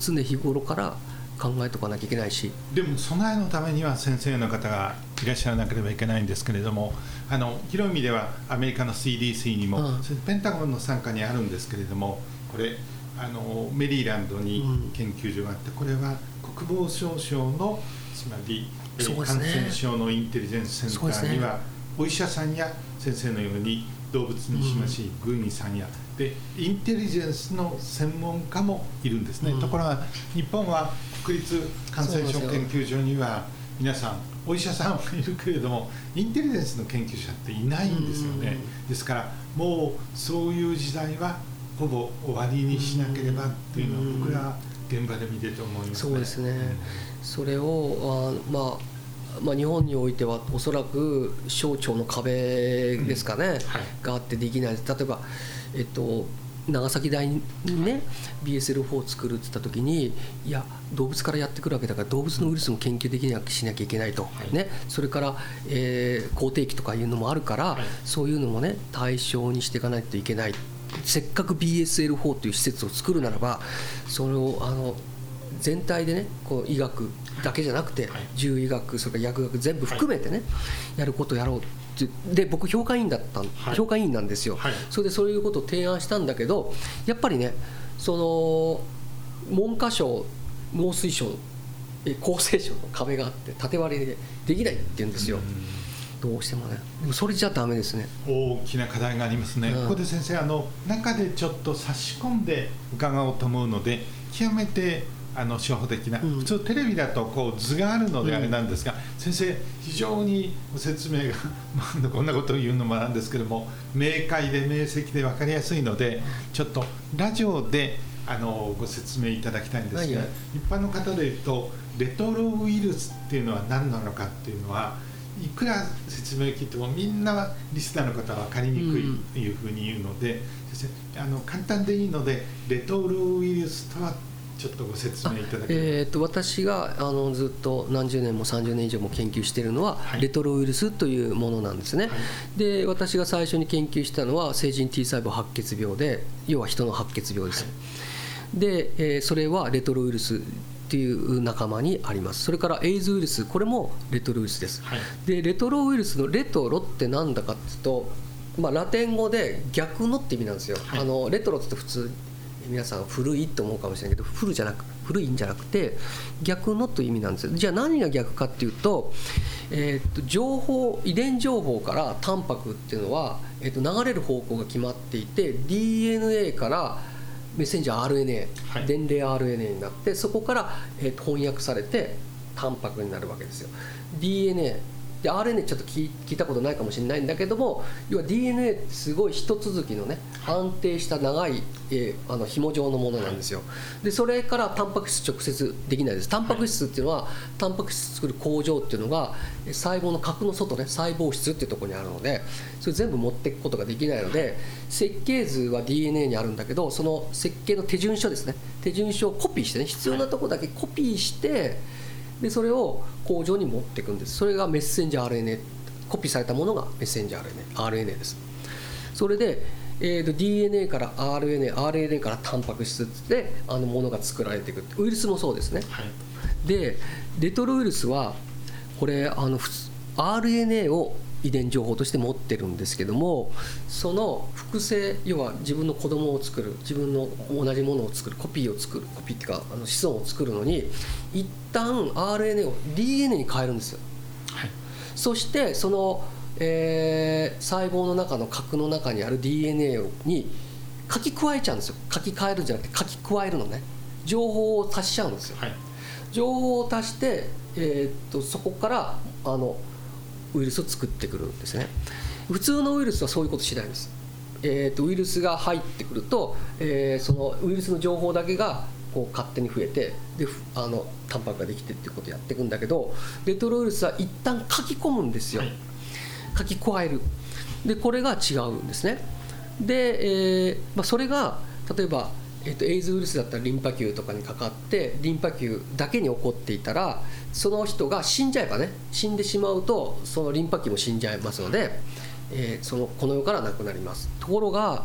常日頃から考えとかなきゃいけないし。でも備えのためには先生の方がいらっしゃらなければいけないんですけれどもあの広い意味ではアメリカの CDC にも、うん、ペンタゴンの傘下にあるんですけれどもこれあのメリーランドに研究所があって、これは国防総省のつまり、ね、感染症のインテリジェンスセンターには、お医者さんや先生のように動物にしましい軍医さんやでインテリジェンスの専門家もいるんですね、うん、ところが日本は国立感染症研究所には皆さんお医者さんはいるけれどもインテリジェンスの研究者っていないんですよね、ですからもうそういう時代はほぼ終わりにしなければっていうのは僕ら現場で見てて思いますね。そうですね、それをあまあまあ、日本においてはおそらく省庁の壁ですかね、うん。はい、があってできない。例えば、えっと、長崎大にね BSL4 を作るって言った時にいや動物からやってくるわけだから動物のウイルスも研究できなしなきゃいけないと、はい、ね、それから、えー、口蹄疫とかいうのもあるから、はい、そういうのもね対象にしていかないといけない。せっかく BSL4 という施設を作るならばそれをあの全体でねこう医学だけじゃなくて、獣医学それから薬学全部含めてね、やることをやろうで僕評価委員だった、はい、評価委員なんですよ、はい、それでそういうことを提案したんだけどやっぱりねその文科省農水省厚生省の壁があって縦割りでできないって言うんですよ。どうしてもね。それじゃダメですね。大きな課題がありますね、うん、ここで先生あの中でちょっと差し込んで伺おうと思うので極めてあの初歩的な、うん、普通テレビだとこう図があるのであれなんですが、うん、先生非常にご説明が *laughs* こんなことを言うのもなんですけども明快で明晰で分かりやすいのでちょっとラジオであのご説明いただきたいんですが、はいはい、一般の方で言うとレトロウイルスっていうのは何なのかっていうのはいくら説明を聞いてもみんなリスナーの方は分かりにくいというふうに言うので、うん、先生あの簡単でいいのでレトロウイルスとはちょっとご説明いただけえーと、私があのずっと何十年も30年以上も研究しているのは、はい、レトロウイルスというものなんですね、はい、で私が最初に研究したのは成人 T 細胞白血病で要は人の白血病です、はい、で、えー、それはレトロウイルスっていう仲間にあります。それからエイズウイルスこれもレトロウイルスです、でレトロウイルスのレトロって何だかっていうとまあ、ラテン語で逆のって意味なんですよ、あのレトロって普通皆さん古いと思うかもしれないけど古じゃなく古いんじゃなくて逆のという意味なんですよ。じゃあ何が逆かっていうと,、えー、と情報遺伝情報からタンパクっていうのは、えー、と流れる方向が決まっていて DNA からメッセンジャー RNA、はい、伝令 RNA になってそこから、えー、と翻訳されてタンパクになるわけですよ。DNA で RNA ちょっと聞いたことないかもしれないんだけども要は DNA ってすごい一続きのね安定した長い、えー、あの紐状のものなんですよ。でそれからタンパク質直接できないです。タンパク質っていうのは、タンパク質作る工場っていうのが細胞の核の外ね細胞質っていうとこにあるのでそれ全部持っていくことができないので設計図は DNA にあるんだけどその設計の手順書ですね。手順書をコピーしてね必要なとこだけコピーしてでそれを工場に持っていくんです。それがメッセンジャー RNA コピーされたものがメッセンジャー RNA, RNA です。それで、えーと、DNA から RNA RNA からタンパク質であのものが作られていくウイルスもそうですね、はい、でレトロウイルスはこれあの RNA を遺伝情報として持ってるんですけどもその複製要は自分の子供を作る自分の同じものを作るコピーを作るコピーっていうかあの子孫を作るのに一旦 RNA を DNA に変えるんですよ、はい、そしてその、えー、細胞の中の核の中にある DNA に書き加えちゃうんですよ。書き換えるんじゃなくて書き加えるのね。情報を足しちゃうんですよ、はい、情報を足して、えー、っとそこからあのウイルスを作ってくるんですね。普通のウイルスはそういうことしないんです、えーと、ウイルスが入ってくると、えー、そのウイルスの情報だけがこう勝手に増えてであのタンパクができてっていうことをやっていくんだけどレトロウイルスは一旦書き込むんですよ、はい、書き加える。でこれが違うんですね。で、えーまあ、それが例えばえーと、エイズウイルスだったらリンパ球とかにかかってリンパ球だけに起こっていたらその人が死んじゃえばね死んでしまうとそのリンパ球も死んじゃいますので、えー、そのこの世からなくなります。ところが、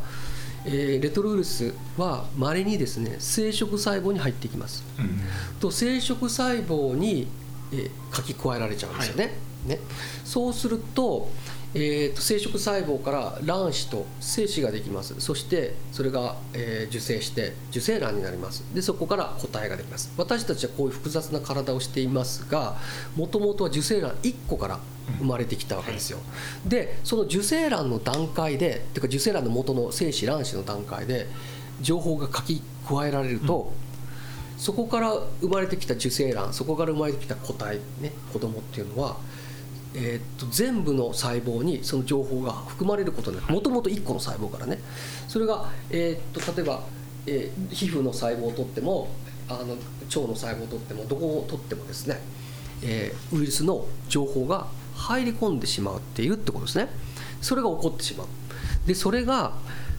えー、レトロウイルスはまれにですね生殖細胞に入っていきます、うん、と生殖細胞に、えー、書き加えられちゃうんですよね。はい、ね。そうするとえーと、生殖細胞から卵子と精子ができます。そしてそれが、えー、受精して受精卵になります。でそこから個体ができます。私たちはこういう複雑な体をしていますがもともとは受精卵1個から生まれてきたわけですよ、うん、でその受精卵の段階でてか受精卵の元の精子卵子の段階で情報が書き加えられると、うん、そこから生まれてきた受精卵そこから生まれてきた個体ね子供っていうのはえー、と全部の細胞にその情報が含まれることになる。もともと1個の細胞からね。それが、えー、と例えば、えー、皮膚の細胞をとってもあの腸の細胞をとってもどこをとってもですね、えー、ウイルスの情報が入り込んでしまうっていうってことですね。それが起こってしまう。でそれが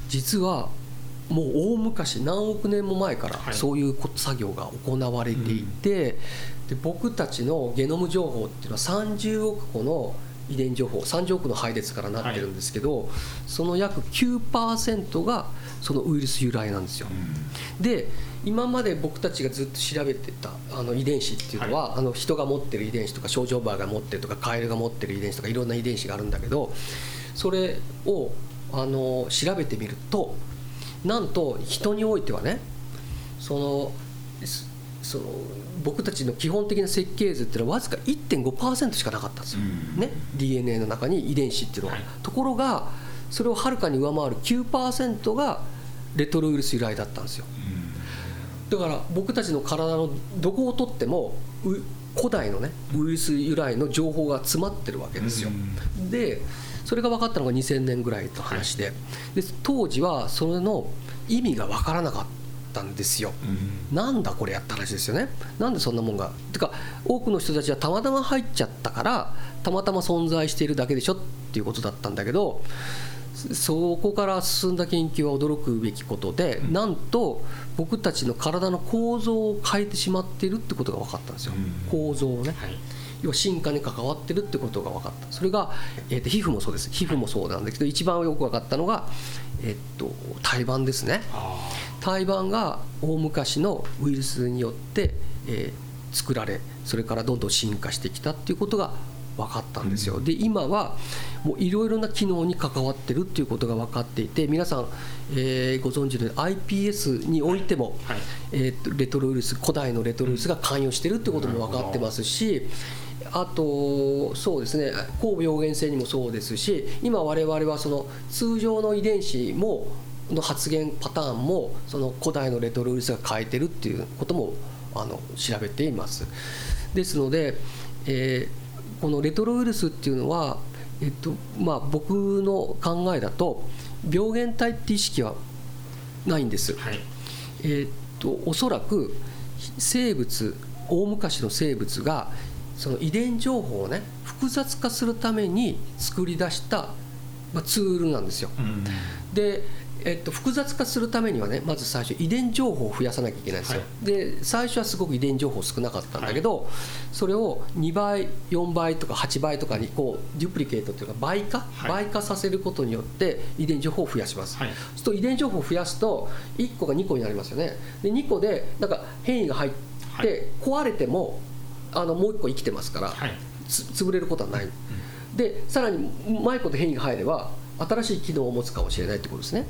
実はもう大昔何億年も前からそういう作業が行われていて、で僕たちのゲノム情報っていうのは30億個の遺伝情報30億の配列からなってるんですけど、はい、その約9%がそのウイルス由来なんですよ。うん、で今まで僕たちがずっと調べてたあの遺伝子っていうのは、はい、あの人が持ってる遺伝子とか症状バーが持ってるとかカエルが持ってる遺伝子とかいろんな遺伝子があるんだけどそれをあの調べてみるとなんと人においてはねそのその僕たちの基本的な設計図っていうのはわずか1.5%しかなかったんですよ、ね、DNA の中に遺伝子っていうのは、はい、ところがそれをはるかに上回る9%がレトロウイルス由来だったんですよ。だから僕たちの体のどこをとっても古代のねウイルス由来の情報が詰まってるわけですよ。でそれが分かったのが2000年ぐらいの話でで当時はそれの意味が分からなかったったんですよ、うん、なんだこれやった話ですよね。なんでそんなもんが。てか多くの人たちはたまたま入っちゃったからたまたま存在しているだけでしょっていうことだったんだけどそこから進んだ研究は驚くべきことで、うん、なんと僕たちの体の構造を変えてしまっているってことが分かったんですよ、うん、構造をね、はい、要は進化に関わってるってことが分かった。それが、えー、と皮膚もそうです。皮膚もそうなんだけど一番よく分かったのが、えー、と胎盤ですね胎盤が大昔のウイルスによって、えー、作られそれからどんどん進化してきたっていうことが分かったんですよ。で今はもういろいろな機能に関わってるっていうことが分かっていて皆さん、えー、ご存知の iPS においても、はい、えー、レトロウイルス古代のレトロウイルスが関与してるっていうことも分かってますし。あとそうですね高病原性にもそうですし今我々はその通常の遺伝子もの発現パターンもその古代のレトロウイルスが変えてるっていうこともあの調べています。ですので、えこのレトロウイルスっていうのは、えっとまあ、僕の考えだと病原体って意識はないんです、はい、えっとおそらく生物大昔の生物がその遺伝情報をね複雑化するために作り出した、まあ、ツールなんですよ。うん、でえっと、複雑化するためにはねまず最初遺伝情報を増やさなきゃいけないんですよ、はい、で最初はすごく遺伝情報少なかったんだけど、はい、それを2倍4倍とか8倍とかにこうデュプリケートというか倍化、はい、倍化させることによって遺伝情報を増やします、そうすると遺伝情報を増やすと1個が2個になりますよね。で2個でなんか変異が入って壊れてもあのもう1個生きてますから、潰れることはない、でさらにうまいこと変異が入れば新しい機能を持つかもしれないってことですね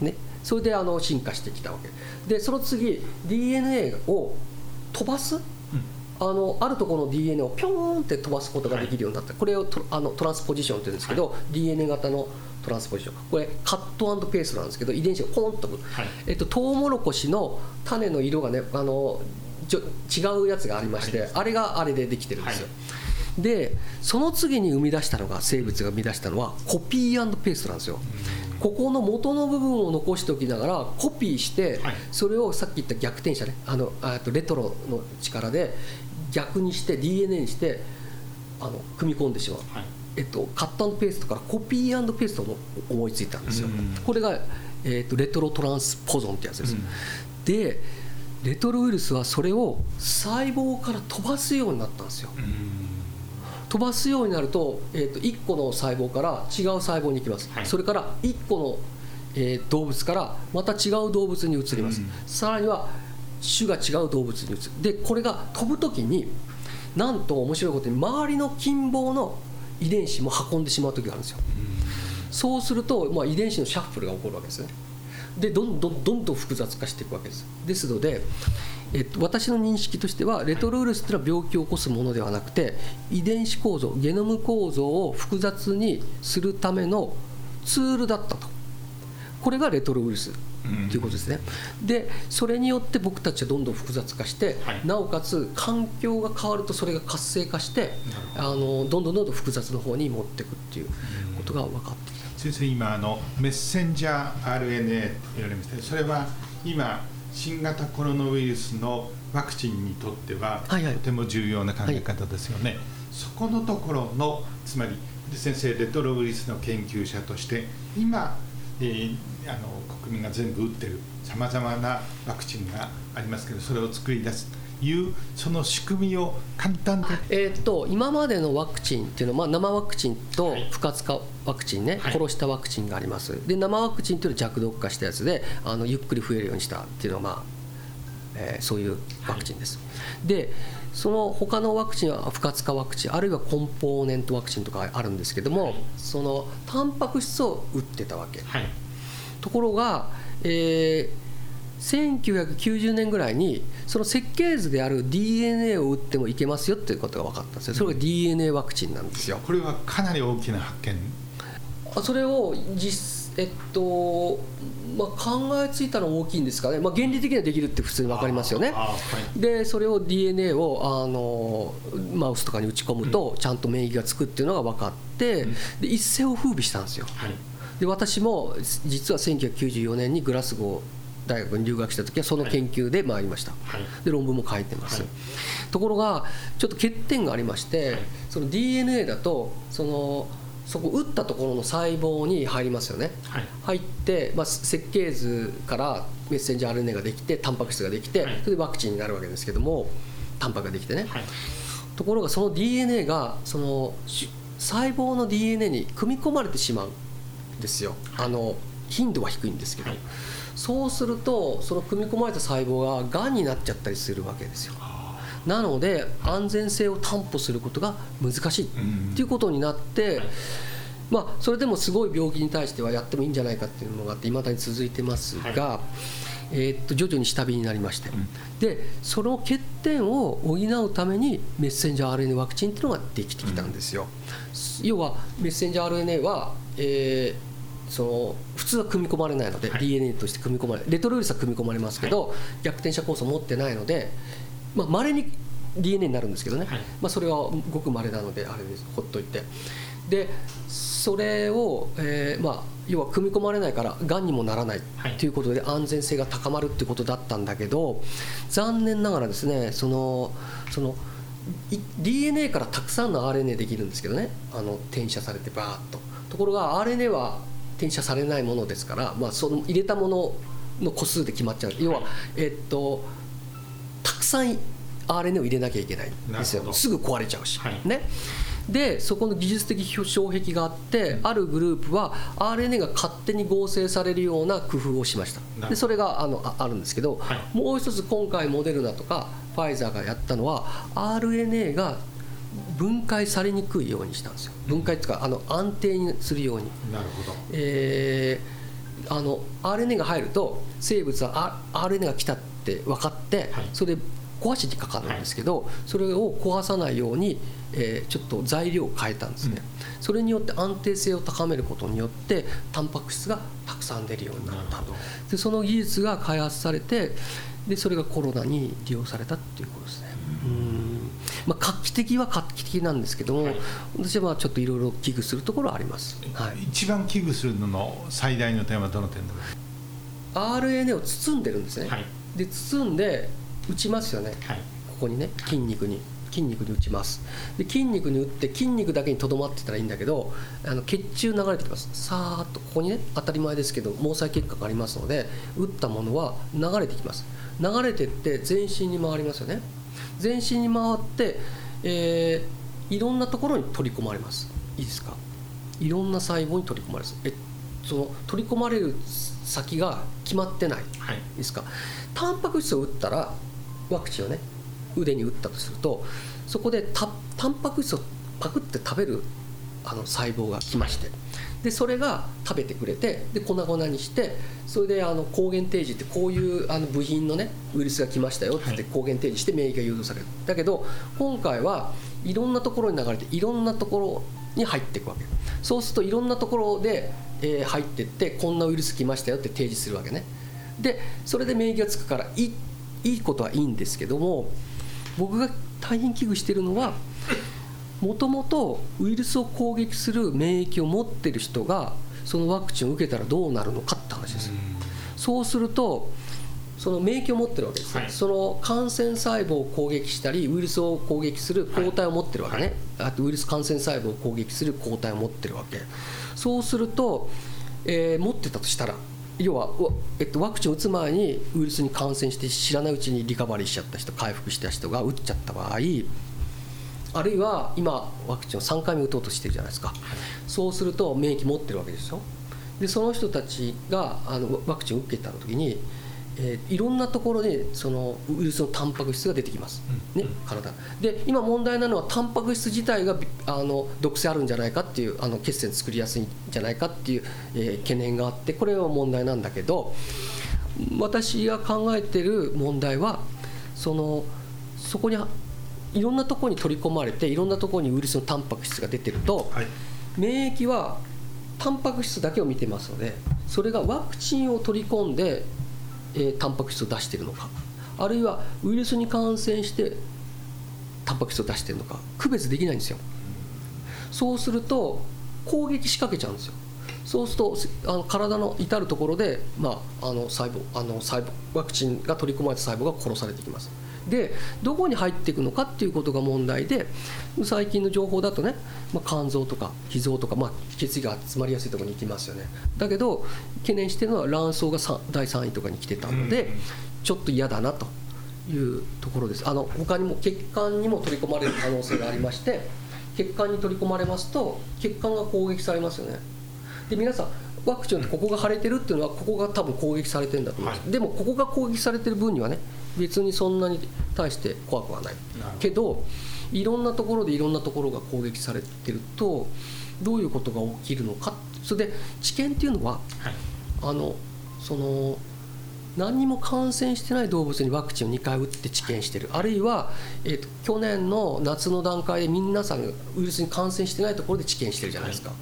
ね、それであの進化してきたわけ。でその次 DNA を飛ばす、うん、あのあるところの DNA をピョーンって飛ばすことができるようになった、はい、これをトあのトランスポジションって言うんですけど、はい、DNA 型のトランスポジション。これカットペーストなんですけど遺伝子がポンとく、はい、えっと、トウモロコシの種の色がねあのちょ違うやつがありまして、あれがあれでできてるんですよ、でその次に生み出したのが生物が生み出したのはコピーペーストなんですよ、ここの元の部分を残しておきながらコピーして、それをさっき言った逆転写ね。あのあとレトロの力で逆にして DNA にしてあの組み込んでしまう、はい、えっと、カットペーストからコピーペーストも思いついたんですよ、これが、えっと、レトロトランスポゾンってやつです、でレトロウイルスはそれを細胞から飛ばすようになったんですよ、飛ばすようになると,、えーと、1個の細胞から違う細胞に行きます、はい、それから1個の、えー、動物からまた違う動物に移ります、うん、さらには種が違う動物に移る。でこれが飛ぶ時になんと面白いことに周りの近傍の遺伝子も運んでしまう時があるんですよ、うん、そうすると、まあ、遺伝子のシャッフルが起こるわけですね。でどんどんどんどん複雑化していくわけです。ですのでえっと、私の認識としてはレトロウイルスというのは病気を起こすものではなくて遺伝子構造ゲノム構造を複雑にするためのツールだったと。これがレトロウイルスということですね、うん、でそれによって僕たちはどんどん複雑化して、はい、なおかつ環境が変わるとそれが活性化してあのどんどんどんどん複雑の方に持っていくっていうことが分かってきた、先生今あのメッセンジャー RNA と言われましたそれは今新型コロナウイルスのワクチンにとっては、とても重要な考え方ですよね、はい、そこのところのつまり先生レトロウイルスの研究者として今、えー、あの国民が全部打ってるさまざまなワクチンがありますけどそれを作り出すいうその仕組みを簡単で、えー、っと今までのワクチンっていうのは、まあ、生ワクチンと不活化ワクチンね、はい、殺したワクチンがあります。で生ワクチンっていうのは弱毒化したやつであのゆっくり増えるようにしたっていうのは、まあえー、そういうワクチンです、はい、でその他のワクチンは不活化ワクチンあるいはコンポーネントワクチンとかあるんですけども、はい、そのタンパク質を打ってたわけ、ところが、えー、1990年ぐらいにその設計図である DNA を打ってもいけますよっていうことが分かったんですよ。それが DNA ワクチンなんですよ。これはかなり大きな発見。それを実えっとまあ、考えついたのは大きいんですかね、まあ、原理的にはできるって普通に分かりますよね、はい、でそれを DNA をあのマウスとかに打ち込むとちゃんと免疫がつくっていうのが分かって、うん、で一世を風靡したんですよ、はい、で私も実は1994年にグラスゴー大学に留学した時はその研究で回りました、はい、で論文も書いてます、はい、ところがちょっと欠点がありまして、はい、その DNA だとそのそこ打ったところの細胞に入りますよね、入って、まあ、設計図からメッセンジャー RNA ができてタンパク質ができて、それでワクチンになるわけですけどもタンパクができてね、ところがその DNA がその細胞の DNA に組み込まれてしまうんですよ。あの頻度は低いんですけど、そうするとその組み込まれた細胞ががんになっちゃったりするわけですよ。なので安全性を担保することが難しいっていうことになって、まあ、それでもすごい病気に対してはやってもいいんじゃないかっていうのがあっていまだに続いてますが、えっと徐々に下火になりまして、でその欠点を補うためにメッセンジャー RNA ワクチンっていうのができてきたんですよ。要はメッセンジャー RNA は、えーその普通は組み込まれないので、はい、DNA として組み込まれレトロウイルスは組み込まれますけど、はい、逆転者酵素を持ってないのでまれ、あ、に DNA になるんですけどね、はい。まあ、それはごく稀なのであれです。ほっといて。でそれを、えーまあ、要は組み込まれないからがんにもならないはい。ということで安全性が高まるっていうことだったんだけど残念ながらですねそのそのい DNA からたくさんの RNA できるんですけどね。あの転写されてバーッと。ところが RNA は転写されないものですから、まあ、その入れたものの個数で決まっちゃう。要は、えっとたくさん RNA を入れなきゃいけないんですよ。すぐ壊れちゃうし、はい。ね。でそこの技術的障壁があってあるグループは RNA が勝手に合成されるような工夫をしました。でそれがあのああるんですけど、はい。もう一つ今回モデルナとかファイザーがやったのは RNA が分解されにくいようにしたんですよ。分解っていうかあの安定にするように。なるほど。えーあの RNA が入ると生物はあ RNA が来たって分かって、はい。それで壊しにかかるんですけど、それを壊さないように、えーちょっと材料を変えたんですね、それによって安定性を高めることによってタンパク質がたくさん出るようになった。でその技術が開発されてでそれがコロナに利用されたっていうことですね。うんまあ、画期的は画期的なんですけども、はい。私はまあちょっといろいろ危惧するところはあります。はい。一番危惧するのの最大の点はどの点で RNA を包んでるんですね、はい。で包んで打ちますよね。うはい。ここにね筋肉に。筋肉に打ちます。で筋肉に打って筋肉だけにとどまってたらいいんだけどあの血中流れてきます。さーっとここにね当たり前ですけど毛細血管がありますので打ったものは流れてきます。流れてって全身に回りますよね全身に回って、えーいろんなところに取り込まれます。いいですか？いろんな細胞に取り込まれます。えその取り込まれる先が決まってない。はい。いいですか？タンパク質を打ったらワクチンをね腕に打ったとするとそこでたタンパク質をパクって食べるあの細胞が来ましてでそれが食べてくれてで粉々にしてそれであの抗原提示ってこういうあの部品のねウイルスが来ましたよって言ってはい。抗原提示して免疫が誘導される。だけど今回はいろんなところに流れていろんなところに入っていくわけ。そうするといろんなところで、えー入ってってこんなウイルス来ましたよって提示するわけね。でそれで免疫がつくからいいいいことはいいんですけども僕が大変危惧しているのはもともとウイルスを攻撃する免疫を持ってる人がそのワクチンを受けたらどうなるのかって話です。よそうするとその免疫を持ってるわけです。よ、はい。その感染細胞を攻撃したりウイルスを攻撃する抗体を持ってるわけね、あとウイルス感染細胞を攻撃する抗体を持ってるわけ。そうすると、えー持ってたとしたら要は、わえっと、ワクチンを打つ前にウイルスに感染して知らないうちにリカバリーしちゃった人回復した人が打っちゃった場合あるいは今ワクチンを3回目打とうとしてるじゃないですか、そうすると免疫持ってるわけですよ。でその人たちがあのワクチンを受けた時に、えーいろんなところでそのウイルスのタンパク質が出てきます、ね、体。で今問題なのはタンパク質自体がびあの毒性あるんじゃないかっていうあの血栓作りやすいんじゃないかっていう、えー懸念があってこれは問題なんだけど私が考えてる問題はそのそこにいろんなところに取り込まれていろんなところにウイルスのタンパク質が出てるとはい。免疫はタンパク質だけを見てますのでそれがワクチンを取り込んで、えータンパク質を出しているのかあるいはウイルスに感染してタンパク質を出しているのか区別できないんですよ。そうすると攻撃仕掛けちゃうんですよ。そうするとあの体の至る所で、まあ、あの細胞あの細胞ワクチンが取り込まれた細胞が殺されていきますでどこに入っていくのかっていうことが問題で最近の情報だとね、まあ、肝臓とか脾臓とか、まあ、血液が集まりやすいところに行きますよね。だけど懸念してるのは卵巣がさ第3位とかに来てたので、うん。ちょっと嫌だなというところです。あの他にも血管にも取り込まれる可能性がありまして血管に取り込まれますと血管が攻撃されますよね。で皆さんワクチンってここが腫れてるっていうのはここが多分攻撃されてるんだと思います、はい。でもここが攻撃されてる分にはね別にそんなに対して怖くはない。けどいろんなところでいろんなところが攻撃されてるとどういうことが起きるのかそれで治験っていうのははい。あのその何にも感染してない動物にワクチンを2回打って治験してる。あるいは、えーと去年の夏の段階で皆さんがウイルスに感染してないところで治験してるじゃないですか、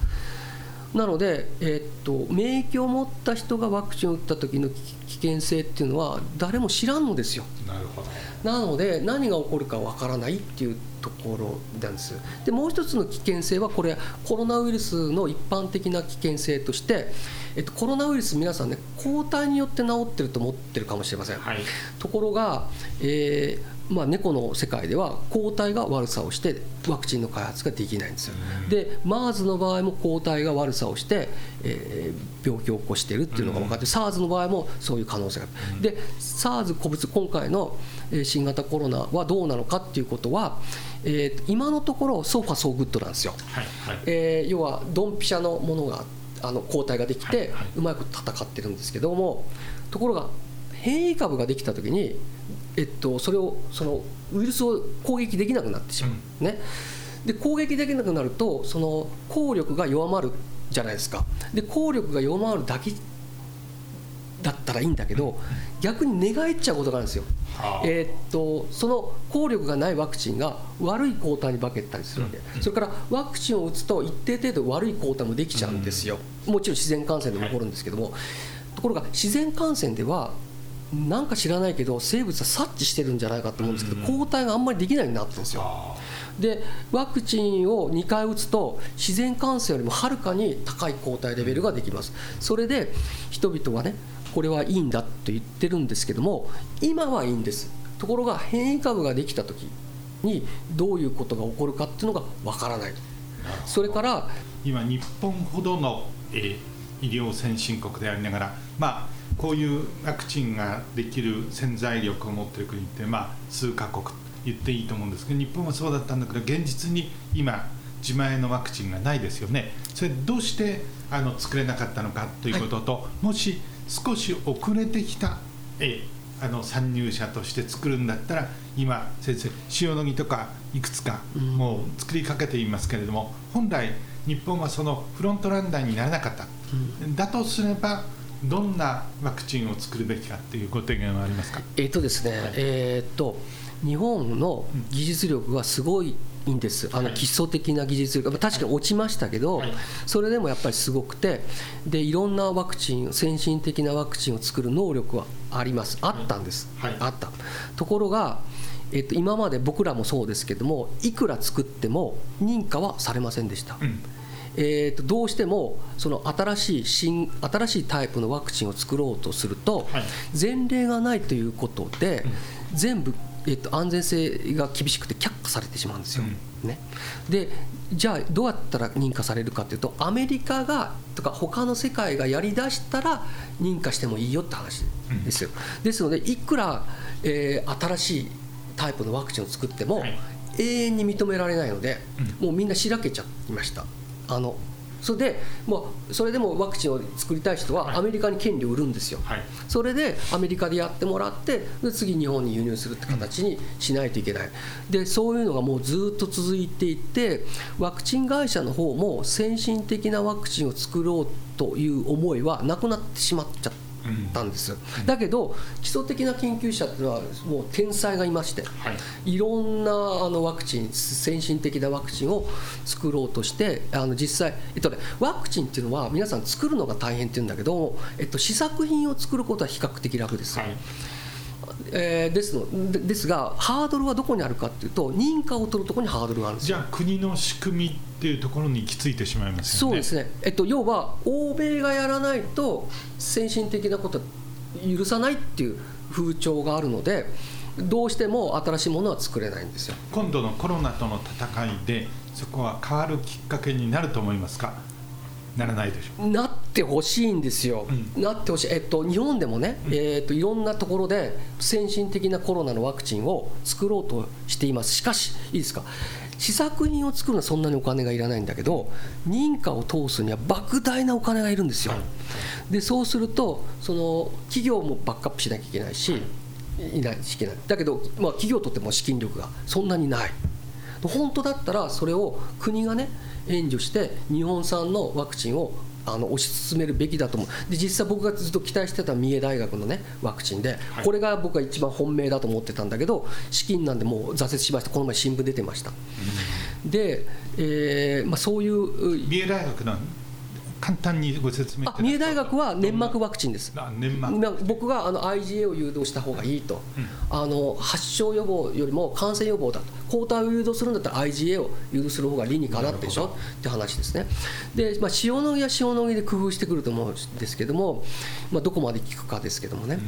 なので、えー、っと免疫を持った人がワクチンを打った時の危険性っていうのは誰も知らんのですよ。なるほど。なので何が起こるかわからないっていうところなんです。でもう一つの危険性はこれコロナウイルスの一般的な危険性として、えっと、コロナウイルス皆さんね抗体によって治ってると思ってるかもしれません、はい、ところが、えーまあ、猫の世界では抗体が悪さをしてワクチンの開発ができないんですよ。で MERS の場合も抗体が悪さをして、えー、病気を起こしているっていうのが分かって SARS の場合もそういう可能性がある。で SARS 古物今回の新型コロナはどうなのかっていうことは、えー、今のところソファソーグッドなんですよ。はいはい、えー、要はドンピシャのものがあの抗体ができて、うまく戦ってるんですけどもところが変異株ができた時にえっと、それをそのウイルスを攻撃できなくなってしまう、うん、ね、で攻撃できなくなるとその効力が弱まるじゃないですか。で効力が弱まるだけだったらいいんだけど、逆に寝返っちゃうことがあるんですよ、えー、っとその効力がないワクチンが悪い抗体に化けたりするわけ、それからワクチンを打つと一定程度悪い抗体もできちゃうんですよ、もちろん自然感染でも起こるんですけども、ところが自然感染ではなんか知らないけど生物は察知してるんじゃないかと思うんですけど、抗体があんまりできないようになってるんですよ。でワクチンを2回打つと自然感染よりもはるかに高い抗体レベルができます。それで人々はねこれはいいんだと言ってるんですけども今はいいんです。ところが変異株ができた時にどういうことが起こるかっていうのがわからない。それから今日本ほどの、えー、医療先進国でありながらまあこういうワクチンができる潜在力を持っている国って、まあ、数カ国言っていいと思うんですけど日本はそうだったんだけど現実に今自前のワクチンがないですよね。それどうしてあの作れなかったのかということと、はい、もし少し遅れてきた、えあの参入者として作るんだったら今先生塩野義とかいくつかもう作りかけていますけれども、うん、本来日本はそのフロントランナーにならなかった、うん、だとすればどんなワクチンを作るべきかっていうご提言はありますか？えっ、とですね、はい、えっ、と日本の技術力がすごいんです、あの基礎的な技術力、確かに落ちましたけど、それでもやっぱりすごくてで、いろんなワクチン、先進的なワクチンを作る能力はあります、あったんです、はい、あった。ところが、えっと、今まで僕らもそうですけども、いくら作っても認可はされませんでした。うんえー、とどうしてもその新しい新新しいタイプのワクチンを作ろうとすると、はい、前例がないということで、うん、全部、えー、と安全性が厳しくて却下されてしまうんですよ。うん、ね、でじゃあどうやったら認可されるかというとアメリカがとか他の世界がやりだしたら認可してもいいよって話ですよ。うん、ですのでいくら、えー、新しいタイプのワクチンを作っても、はい、永遠に認められないので、もうみんなしらけちゃいました。あのそれでもうそれでもワクチンを作りたい人はアメリカに権利を売るんですよ、はい、それでアメリカでやってもらってで次日本に輸入するって形にしないといけない。でそういうのがもうずっと続いていてワクチン会社の方も先進的なワクチンを作ろうという思いはなくなってしまっちゃった。たんです、うん、だけど基礎的な研究者っていうのはもう天才がいまして、はい、いろんなあのワクチン先進的なワクチンを作ろうとしてあの実際、えっとね、ワクチンっていうのは皆さん作るのが大変っていうんだけど、えっと、試作品を作ることは比較的楽です。はいえー、ですのですがハードルはどこにあるかっていうと認可を取るところにハードルがあるんです。じゃあ国の仕組みっていうところに行き着いてしまいますよね。そうですね、えっと、要は欧米がやらないと先進的なこと許さないっていう風潮があるのでどうしても新しいものは作れないんですよ。今度のコロナとの戦いでそこは変わるきっかけになると思いますか？ならないでしょ。うなってほしいんですよ、うん、なってほしい、えっと、日本でもね、うん、えっと、いろんなところで先進的なコロナのワクチンを作ろうとしています、しかし、いいですか、試作品を作るのはそんなにお金がいらないんだけど、認可を通すには莫大なお金がいるんですよ。でそうするとその企業もバックアップしなきゃいけないし、いないしいけない。だけど、まあ、企業とっても資金力がそんなにない。本当だったらそれを国がね援助して日本産のワクチンをあの推し進めるべきだと思う。で実際僕がずっと期待してた三重大学のねワクチンで、これが僕が一番本命だと思ってたんだけど資金なんでもう挫折しました。この前新聞出てました、うん、で、えーまあ、そういう三重大学の簡単にご説明あ三重大学は粘膜ワクチンです。粘膜。僕があの IgA を誘導した方がいいと、うん、あの発症予防よりも感染予防だと。抗体を誘導するんだったら IgA を誘導する方が理にかなってでしょ？って話ですね。で、まあ、塩野義は塩野義で工夫してくると思うんですけども、まあ、どこまで効くかですけどもね、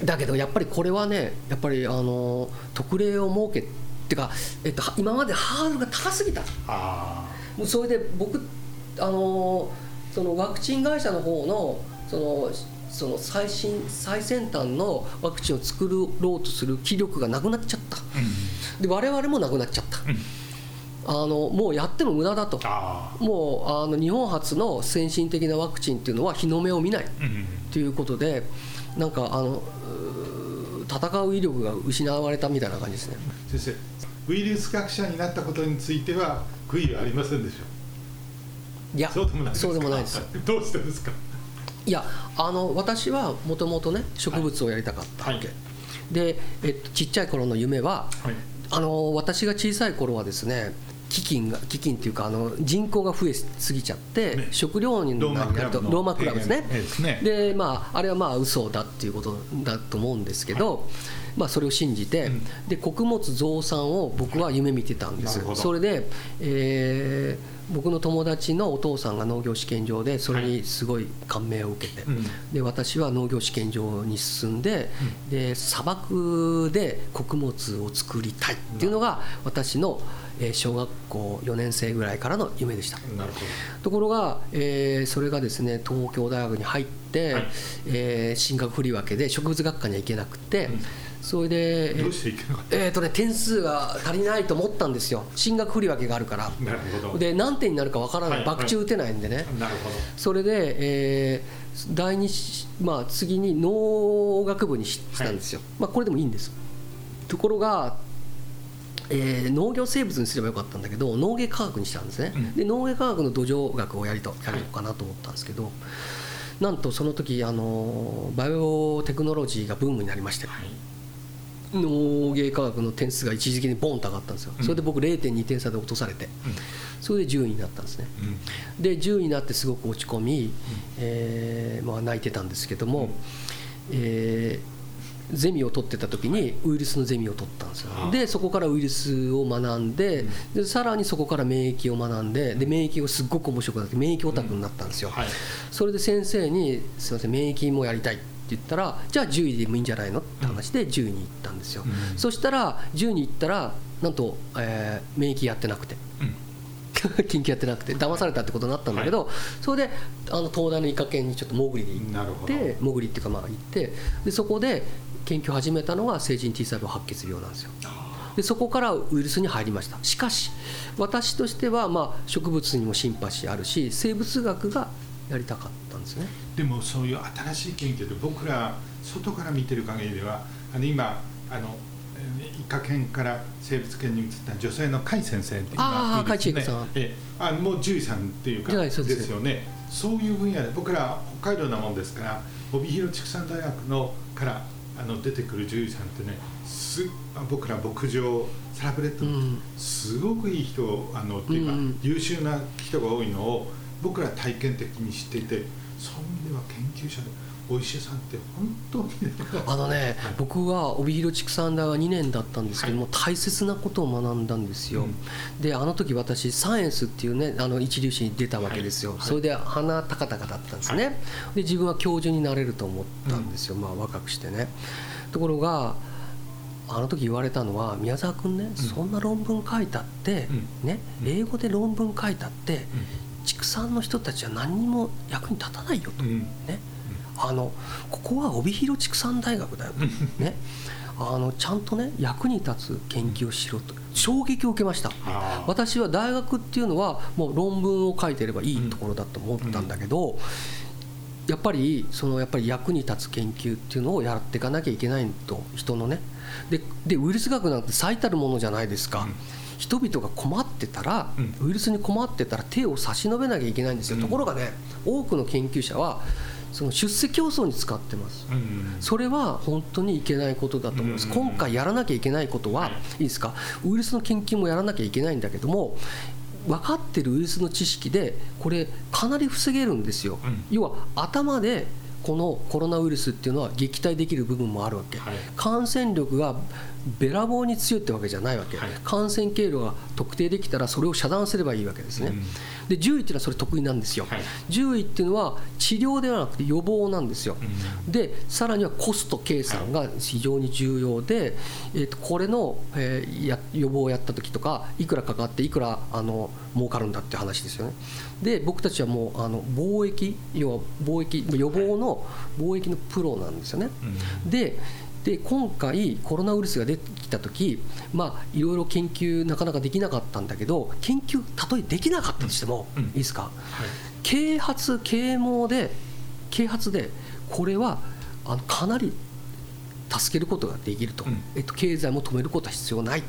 うん、だけどやっぱりこれはねやっぱりあの特例を設けっていうか、えっと、今までハードルが高すぎた。もうそれで僕あのそのワクチン会社の方のそのその最新最先端のワクチンを作ろうとする気力がなくなっちゃった、うん、で我々もなくなっちゃった、うん、あのもうやっても無駄だと。もうあの日本初の先進的なワクチンっていうのは日の目を見ない。ということでなんかあの戦う威力が失われたみたいな感じですね。先生ウイルス学者になったことについては悔いはありませんでしょう？いやそうでもないそうでもないですどうしてですか？いやあの私はもともとね植物をやりたかったわけ、はい、で、えっと、ちっちゃい頃の夢は、はい、あの私が小さい頃はですね飢饉が飢饉っていうかあの人口が増えすぎちゃって、ね、食料になるとローマクラブですね、ね、でまああれはまあ嘘だっていうことだと思うんですけど、はい、まあ、それを信じて、うん、で穀物増産を僕は夢見てたんです、それで、えー僕の友達のお父さんが農業試験場でそれにすごい感銘を受けて、はい、で私は農業試験場に進んでうん、で砂漠で穀物を作りたいっていうのが私の小学校4年生ぐらいからの夢でした。ところが、えー、それがですね東京大学に入って、はい、えー、進学振り分けで植物学科には行けなくて。うんそれでえっ、とね点数が足りないと思ったんですよ。進学振り分けがあるから。なるほど。で何点になるかわからない、はい、中打てないんでね。なるほど。それで、えー、第二まあ次に農学部にしたんですよ、はい、まあこれでもいいんです。ところがえー、農業生物にすればよかったんだけど農芸科学にしたんですね、うん、で農芸科学の土壌学をやりとやるのかなと思ったんですけど、はい、なんとその時あのバイオテクノロジーがブームになりまして、はい農芸科学の点数が一時的にボンと上がったんですよ、それで僕0.2点差で落とされて、それで10位になったんですね、で10位になってすごく落ち込み、えーまあ、泣いてたんですけども、えーゼミを取ってた時にウイルスのゼミを取ったんですよ。でそこからウイルスを学んででさらにそこから免疫を学んでで免疫をすっごく面白くなって免疫オタクになったんですよ、それで先生に「すいません免疫もやりたい」って言ったらじゃあ10位でもいいんじゃないのって話で10位に行ったんですよ、うん、そしたら10位に行ったらなんと、えー、免疫やってなくて、うん、*laughs* 緊急やってなくて騙されたってことになったんだけど、はい、それであの東大の医科研にちょっと潜りで行って潜りっていうかまあ行ってでそこで研究を始めたのが成人 T 細胞白血病なんですよ。でそこからウイルスに入りました。しかし私としてはまあ植物にもシンパシーあるし生物学がやりたかった。んですね。でもそういう新しい研究で僕ら外から見てる限りではあの今あの医科研から生物研に移った女性の甲斐先生っていうのがいいですね。えあもう獣医さんっていうかですよ。ね。そういう分野で僕ら北海道なもんですから帯広畜産大学のからあの出てくる獣医さんってねす僕ら牧場サラブレッド、うん、すごくいい人あのっていうか、うん、優秀な人が多いのを僕ら体験的に知っていてそういう意味では研究者でお医者さんって本当にあのね、はい、僕は帯広畜産大は2年だったんですけども、はい、大切なことを学んだんですよ、うん、であの時私サイエンスっていうねあの一流誌に出たわけですよ、はい、それで鼻高々だったんですね、で自分は教授になれると思ったんですよ、うん、まあ若くしてね。ところがあの時言われたのは宮沢君ね、うん、そんな論文書いたって、ね、英語で論文書いたって、畜産の人たちは何にも役に立たないよと、ね、あのここは帯広畜産大学だよ。と、ね、あのちゃんとね役に立つ研究をしろと。衝撃を受けました。私は大学っていうのはもう論文を書いてればいいところだと思ったんだけど、やっぱりそのやっぱり役に立つ研究っていうのをやっていかなきゃいけないと人のね。ででウイルス学なんて最たるものじゃないですか。うん人々が困ってたら、ウイルスに困ってたら手を差し伸べなきゃいけないんですよ、ところがね多くの研究者はその出世競争に使ってます、それは本当にいけないことだと思います、今回やらなきゃいけないことは、いいですか？ウイルスの研究もやらなきゃいけないんだけども分かってるウイルスの知識でこれかなり防げるんですよ、うん、要は頭でこのコロナウイルスっていうのは撃退できる部分もあるわけ、はい、感染力がべらぼうに強いってわけじゃないわけ、はい、感染経路が特定できたらそれを遮断すればいいわけですね、うん、で獣医っていうのはそれ得意なんですよ、はい、獣医っていうのは治療ではなくて予防なんですよ、うん、でさらにはコスト計算が非常に重要で、えー、とこれの、えー、や予防をやった時とかいくらかかっていくらあの儲かるんだって話ですよね。で僕たちはもうあの貿易要は貿易予防の貿易のプロなんですよね、うん、でで今回コロナウイルスが出てきた時まあいろいろ研究なかなかできなかったんだけど研究たとえできなかったとしても、うん、いいですか、はい、啓発啓蒙で啓発でこれはあのかなり助けることができると、うん、えっと、経済も止めることは必要ない。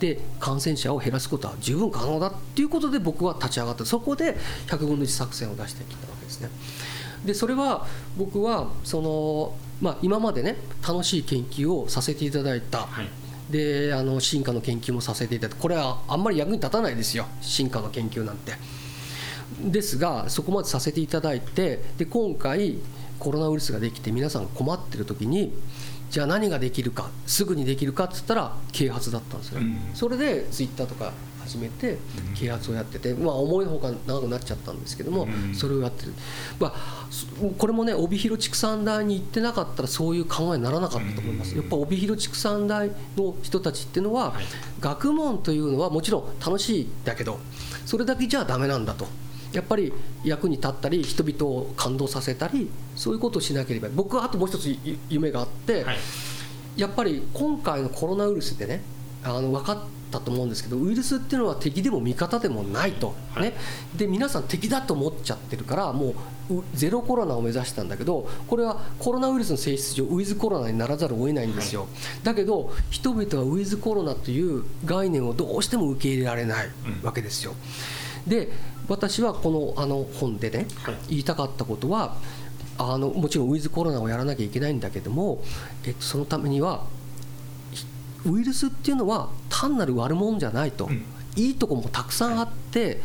で感染者を減らすことは十分可能だっていうことで僕は立ち上がってそこで100分の1作戦を出してきたわけですね。でそれは僕はそのまあ、今までね楽しい研究をさせていただいた、はい、であの進化の研究もさせていただいたこれはあんまり役に立たないですよ。進化の研究なんて。ですがそこまでさせていただいてで今回コロナウイルスができて皆さん困ってる時にじゃあ何ができるかすぐにできるかっつったら啓発だったんですよ、うん、それでツイッターとか始めて啓発をやってて、まあ、思いのほか長くなっちゃったんですけども、それをやってる、まあ、これもね帯広畜産大に行ってなかったらそういう考えにならなかったと思います。やっぱ帯広畜産大の人たちっていうのは、学問というのはもちろん楽しいだけどそれだけじゃダメなんだと。やっぱり役に立ったり人々を感動させたりそういうことをしなければ僕はあともう一つ夢があって、はい、やっぱり今回のコロナウイルスでねあの分かったと思うんですけどウイルスっていうのは敵でも味方でもないと、ね、で皆さん敵だと思っちゃってるからもうゼロコロナを目指したんだけどこれはコロナウイルスの性質上ウィズコロナにならざるを得ないんですよ、だけど人々はウィズコロナという概念をどうしても受け入れられないわけですよ。で私はこのあの本でね、言いたかったことはあのもちろんウィズコロナをやらなきゃいけないんだけども、えっと、そのためにはウイルスっていうのは単なる悪者じゃないと、うん、いいとこもたくさんあって、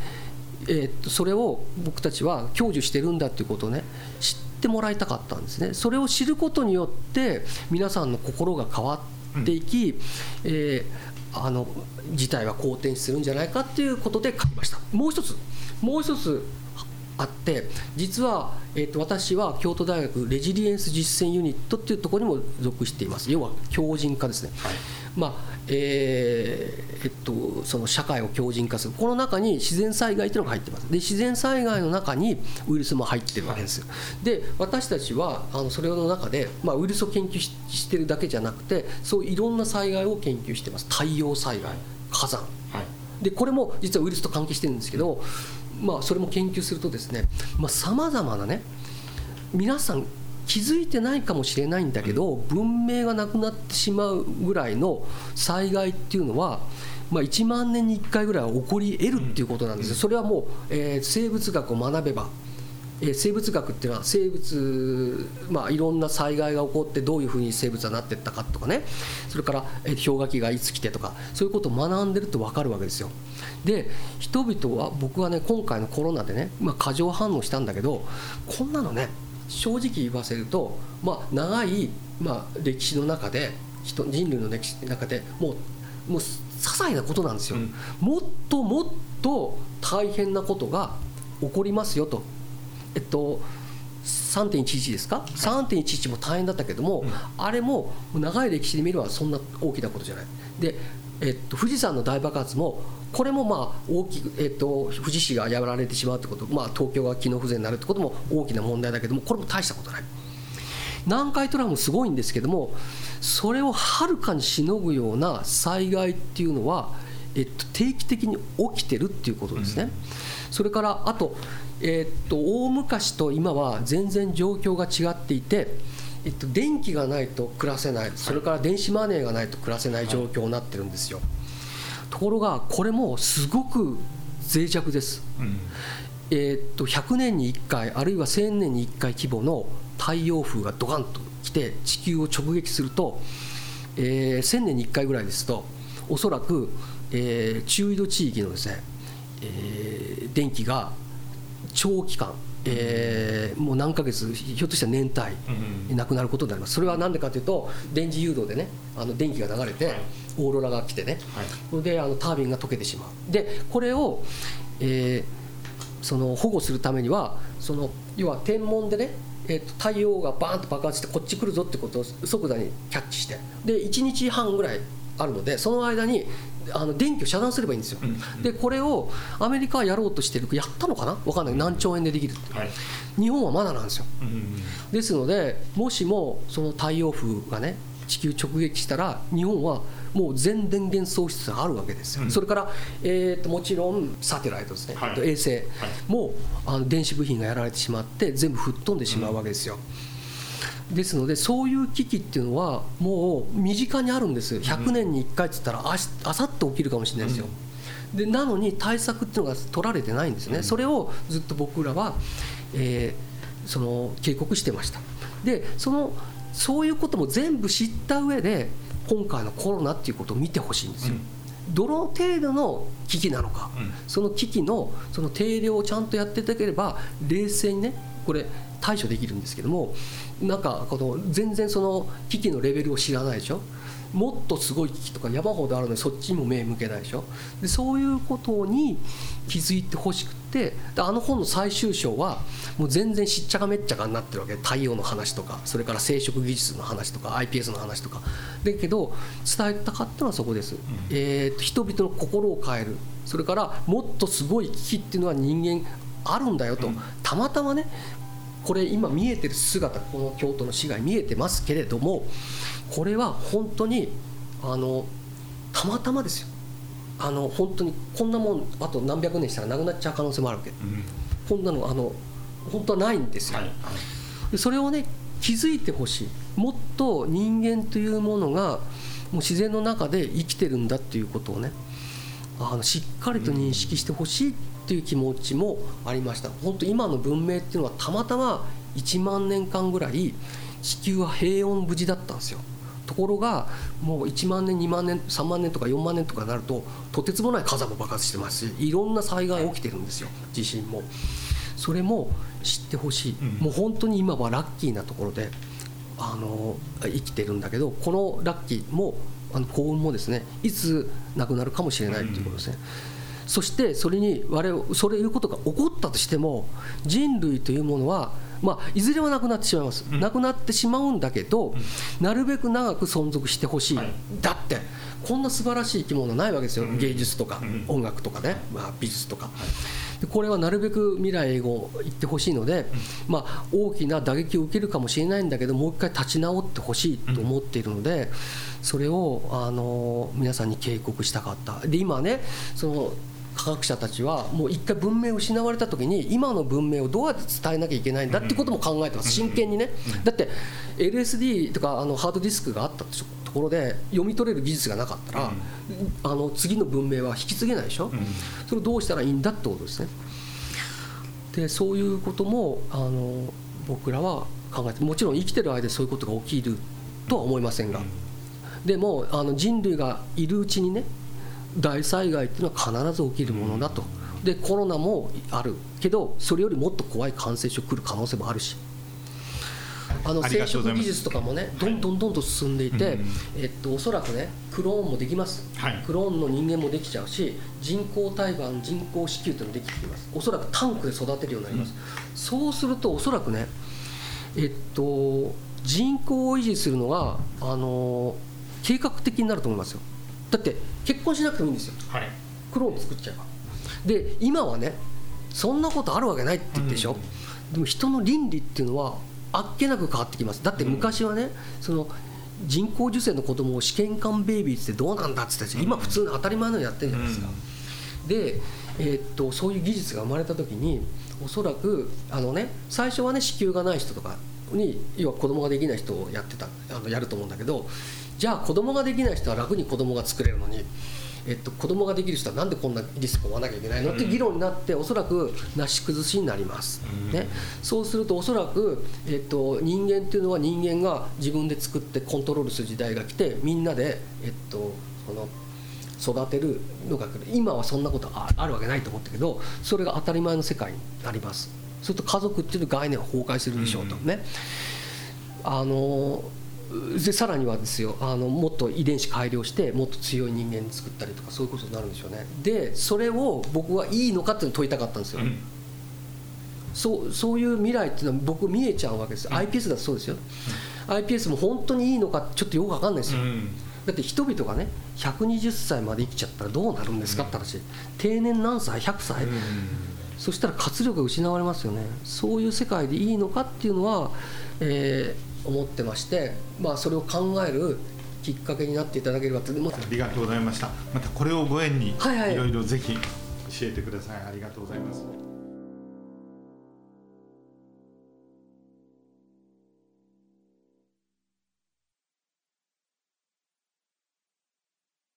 えー、っとそれを僕たちは享受してるんだっていうことをね知ってもらいたかったんですね。それを知ることによって皆さんの心が変わっていき、うん、えー、あの事態は好転するんじゃないかっていうことで書きました。もう一つもう一つあって実は、えー、と私は京都大学レジリエンス実践ユニットっていうところにも属しています。要は強靭化ですね、はいまあえーえっと、その社会を強靭化する。この中に自然災害というのが入ってます。で自然災害の中にウイルスも入ってるわけですよ。で私たちはあのそれの中で、まあ、ウイルスを研究してるだけじゃなくてそういろんな災害を研究してます。太陽災害火山、はい、でこれも実はウイルスと関係してるんですけど、まあ、それも研究するとですねさまざ、まなね皆さん気づいてないかもしれないんだけど文明がなくなってしまうぐらいの災害っていうのはまあ、1万年に1回ぐらいは起こり得るっていうことなんですよ、それはもう、えー、生物学を学べば、えー、生物学っていうのは生物、まあ、いろんな災害が起こってどういうふうに生物はなっていったかとかね。それから、えー、氷河期がいつ来てとかそういうことを学んでると分かるわけですよ。で人々は僕はね今回のコロナでね、まあ、過剰反応したんだけどこんなのね正直言わせると、まあ、長い、まあ、歴史の中で人人類の歴史の中でもうもう些細なことなんですよ、うん、もっともっと大変なことが起こりますよと。えっと3.11ですか、はい、3.11も大変だったけども、うん、あれも長い歴史で見ればそんな大きなことじゃない。で、えっと、富士山の大爆発もこれもまあ大きく、えーと、富士市がやられてしまうってこと、まあ、東京が機能不全になるってことも大きな問題だけどもこれも大したことない。南海トラフもすごいんですけどもそれをはるかにしのぐような災害っていうのは、えっと、定期的に起きてるっていうことですね、うん、それからあと,、えー、っと大昔と今は全然状況が違っていてえっと、電気がないと暮らせない。それから電子マネーがないと暮らせない状況になってるんですよ。ところがこれもすごく脆弱です、うん、えー、っと100年に1回あるいは1000年に1回規模の太陽風がドカンと来て地球を直撃すると、えー、1000年に1回ぐらいですとおそらく、えー、中緯度地域のですね、えー、電気が長期間えー、もう何ヶ月ひょっとしたら年単位なくなることになります。それは何でかというと電磁誘導でねあの電気が流れて、オーロラが来てね、はい、であのタービンが溶けてしまう。でこれを、えー、その保護するためにはその要は天文でねえー、と太陽がバーンと爆発してこっち来るぞってことを即座にキャッチして。で1日半ぐらいあるのでその間にあの電気を遮断すればいいんですよ、うん。うん、でこれをアメリカはやろうとしてるやったのかな？分かんない。何兆円でできるって、はい、日本はまだなんですよ、うんうん、ですのでもしもその太陽風がね地球直撃したら日本はもう全電源喪失があるわけですよ、うん、それから、えーと、もちろんサテライトですね、はい、衛星。も、はい、あの電子部品がやられてしまって全部吹っ飛んでしまうわけですよ、うん、ですのでそういう危機っていうのはもう身近にあるんです100年に1回っつったらああさって起きるかもしれないですよ、うん、でなのに対策っていうのが取られてないんですね、それをずっと僕らは、えー、その警告してました。でそのそういうことも全部知った上で今回のコロナっていうことを見てほしいんですよ。どの程度の危機なのか、うん、その危機のその定量をちゃんとやっていただければ冷静にねこれ対処できるんですけどもなんかこの全然その危機のレベルを知らないでしょ？もっとすごい危機とか山ほどあるのにそっちにも目向けないでしょ？でそういうことに気づいてほしくてあの本の最終章はもう全然しっちゃかめっちゃかになってるわけ。太陽の話とかそれから生殖技術の話とか iPS の話とか。だけど伝えたかったのはそこです、うん、えー、人々の心を変える。それからもっとすごい危機っていうのは人間あるんだよと、うん、たまたまねこれ今見えてる姿この京都の市街見えてますけれどもこれは本当にあのたまたまですよ。あの本当にこんなもんあと何百年したらなくなっちゃう可能性もあるわけ、うん、こんなのあの本当はないんですよ、はい、それをね気づいてほしい。もっと人間というものがもう自然の中で生きてるんだっていうことをねあのしっかりと認識してほしいっていう気持ちもありました。本当今の文明っていうのはたまたま1万年間ぐらい地球は平穏無事だったんですよ。ところがもう1万年2万年3万年とか4万年とかになるととてつもない火山も爆発してますしいろんな災害起きてるんですよ。地震も。それも知ってほしい、うん、もう本当に今はラッキーなところであの生きてるんだけどこのラッキーもあの幸運もですねいつなくなるかもしれないということですね、うん、そしてそれに我々それいうことが起こったとしても人類というものはまあ、いずれはなくなってしまいます、うん、なくなってしまうんだけど、うん、なるべく長く存続してほしい、はい、だってこんな素晴らしい生き物ないわけですよ、うん、芸術とか、音楽とかね、まあ、美術とか。はい。でこれはなるべく未来英語言ってほしいので、まあ、大きな打撃を受けるかもしれないんだけどもう一回立ち直ってほしいと思っているのでそれをあの皆さんに警告したかった。で今ねその科学者たちはもう一回文明を失われた時に今の文明をどうやって伝えなきゃいけないんだってことも考えてます。真剣にね。だって LSD とかあのハードディスクがあったところで読み取れる技術がなかったらあの次の文明は引き継げないでしょ。それをどうしたらいいんだってことですね。でそういうこともあの僕らは考えてもちろん生きてる間でそういうことが起きるとは思いませんが。でもあの人類がいるうちにね大災害っていうのは必ず起きるものだと。でコロナもある。けどそれよりもっと怖い感染症来る可能性もあるし。あの生殖技術とかもねどんどんどんどん進んでいて、はい、えっと、おそらくねクローンもできます、はい、クローンの人間もできちゃうし人工胎盤人工子宮というのもできてきます。おそらくタンクで育てるようになります、うん、そうするとおそらくねえっと人口を維持するのがあの計画的になると思いますよだって結婚しなくてもいいんですよ、はい、クローン作っちゃえば。で今はねそんなことあるわけないって言ってでしょ、うん、でも人の倫理っていうのはあっけなく変わってきます。だって昔はね、その人工授精の子供を試験管ベイビーってどうなんだって言って今普通に当たり前のようにやってるじゃないですか、うん、で、えー、っとそういう技術が生まれた時におそらくあのね最初はね子宮がない人とかに要は子供ができない人をやってたあのやると思うんだけどじゃあ子供ができない人は楽に子供が作れるのに、えっと、子供ができる人はなんでこんなリスクを負わなきゃいけないの？って議論になっておそらくなし崩しになります、ね、そうするとおそらく、えっと、人間っていうのは人間が自分で作ってコントロールする時代が来てみんなで、えっと、その育てるのが今はそんなことあるわけないと思ったけどそれが当たり前の世界になります。すると家族っていう概念は崩壊するでしょうと。ね、あのでさらにはですよあのもっと遺伝子改良してもっと強い人間に作ったりとかそういうことになるんでしょうね。でそれを僕はいいのかっていうのを問いたかったんですよ、うん、そうそういう未来っていうのは僕見えちゃうわけです、うん、iPS だとそうですよ、うん、iPS も本当にいいのかちょっとよく分かんないですよ、だって人々がね120歳まで生きちゃったらどうなるんですかって話。定年何歳？100歳、そしたら活力が失われますよね。そういう世界でいいのかっていうのは、えー、思ってまして、まあ、それを考えるきっかけになっていただければとありがとうございました。またこれをご縁にいろいろぜひ教えてください。ありがとうございます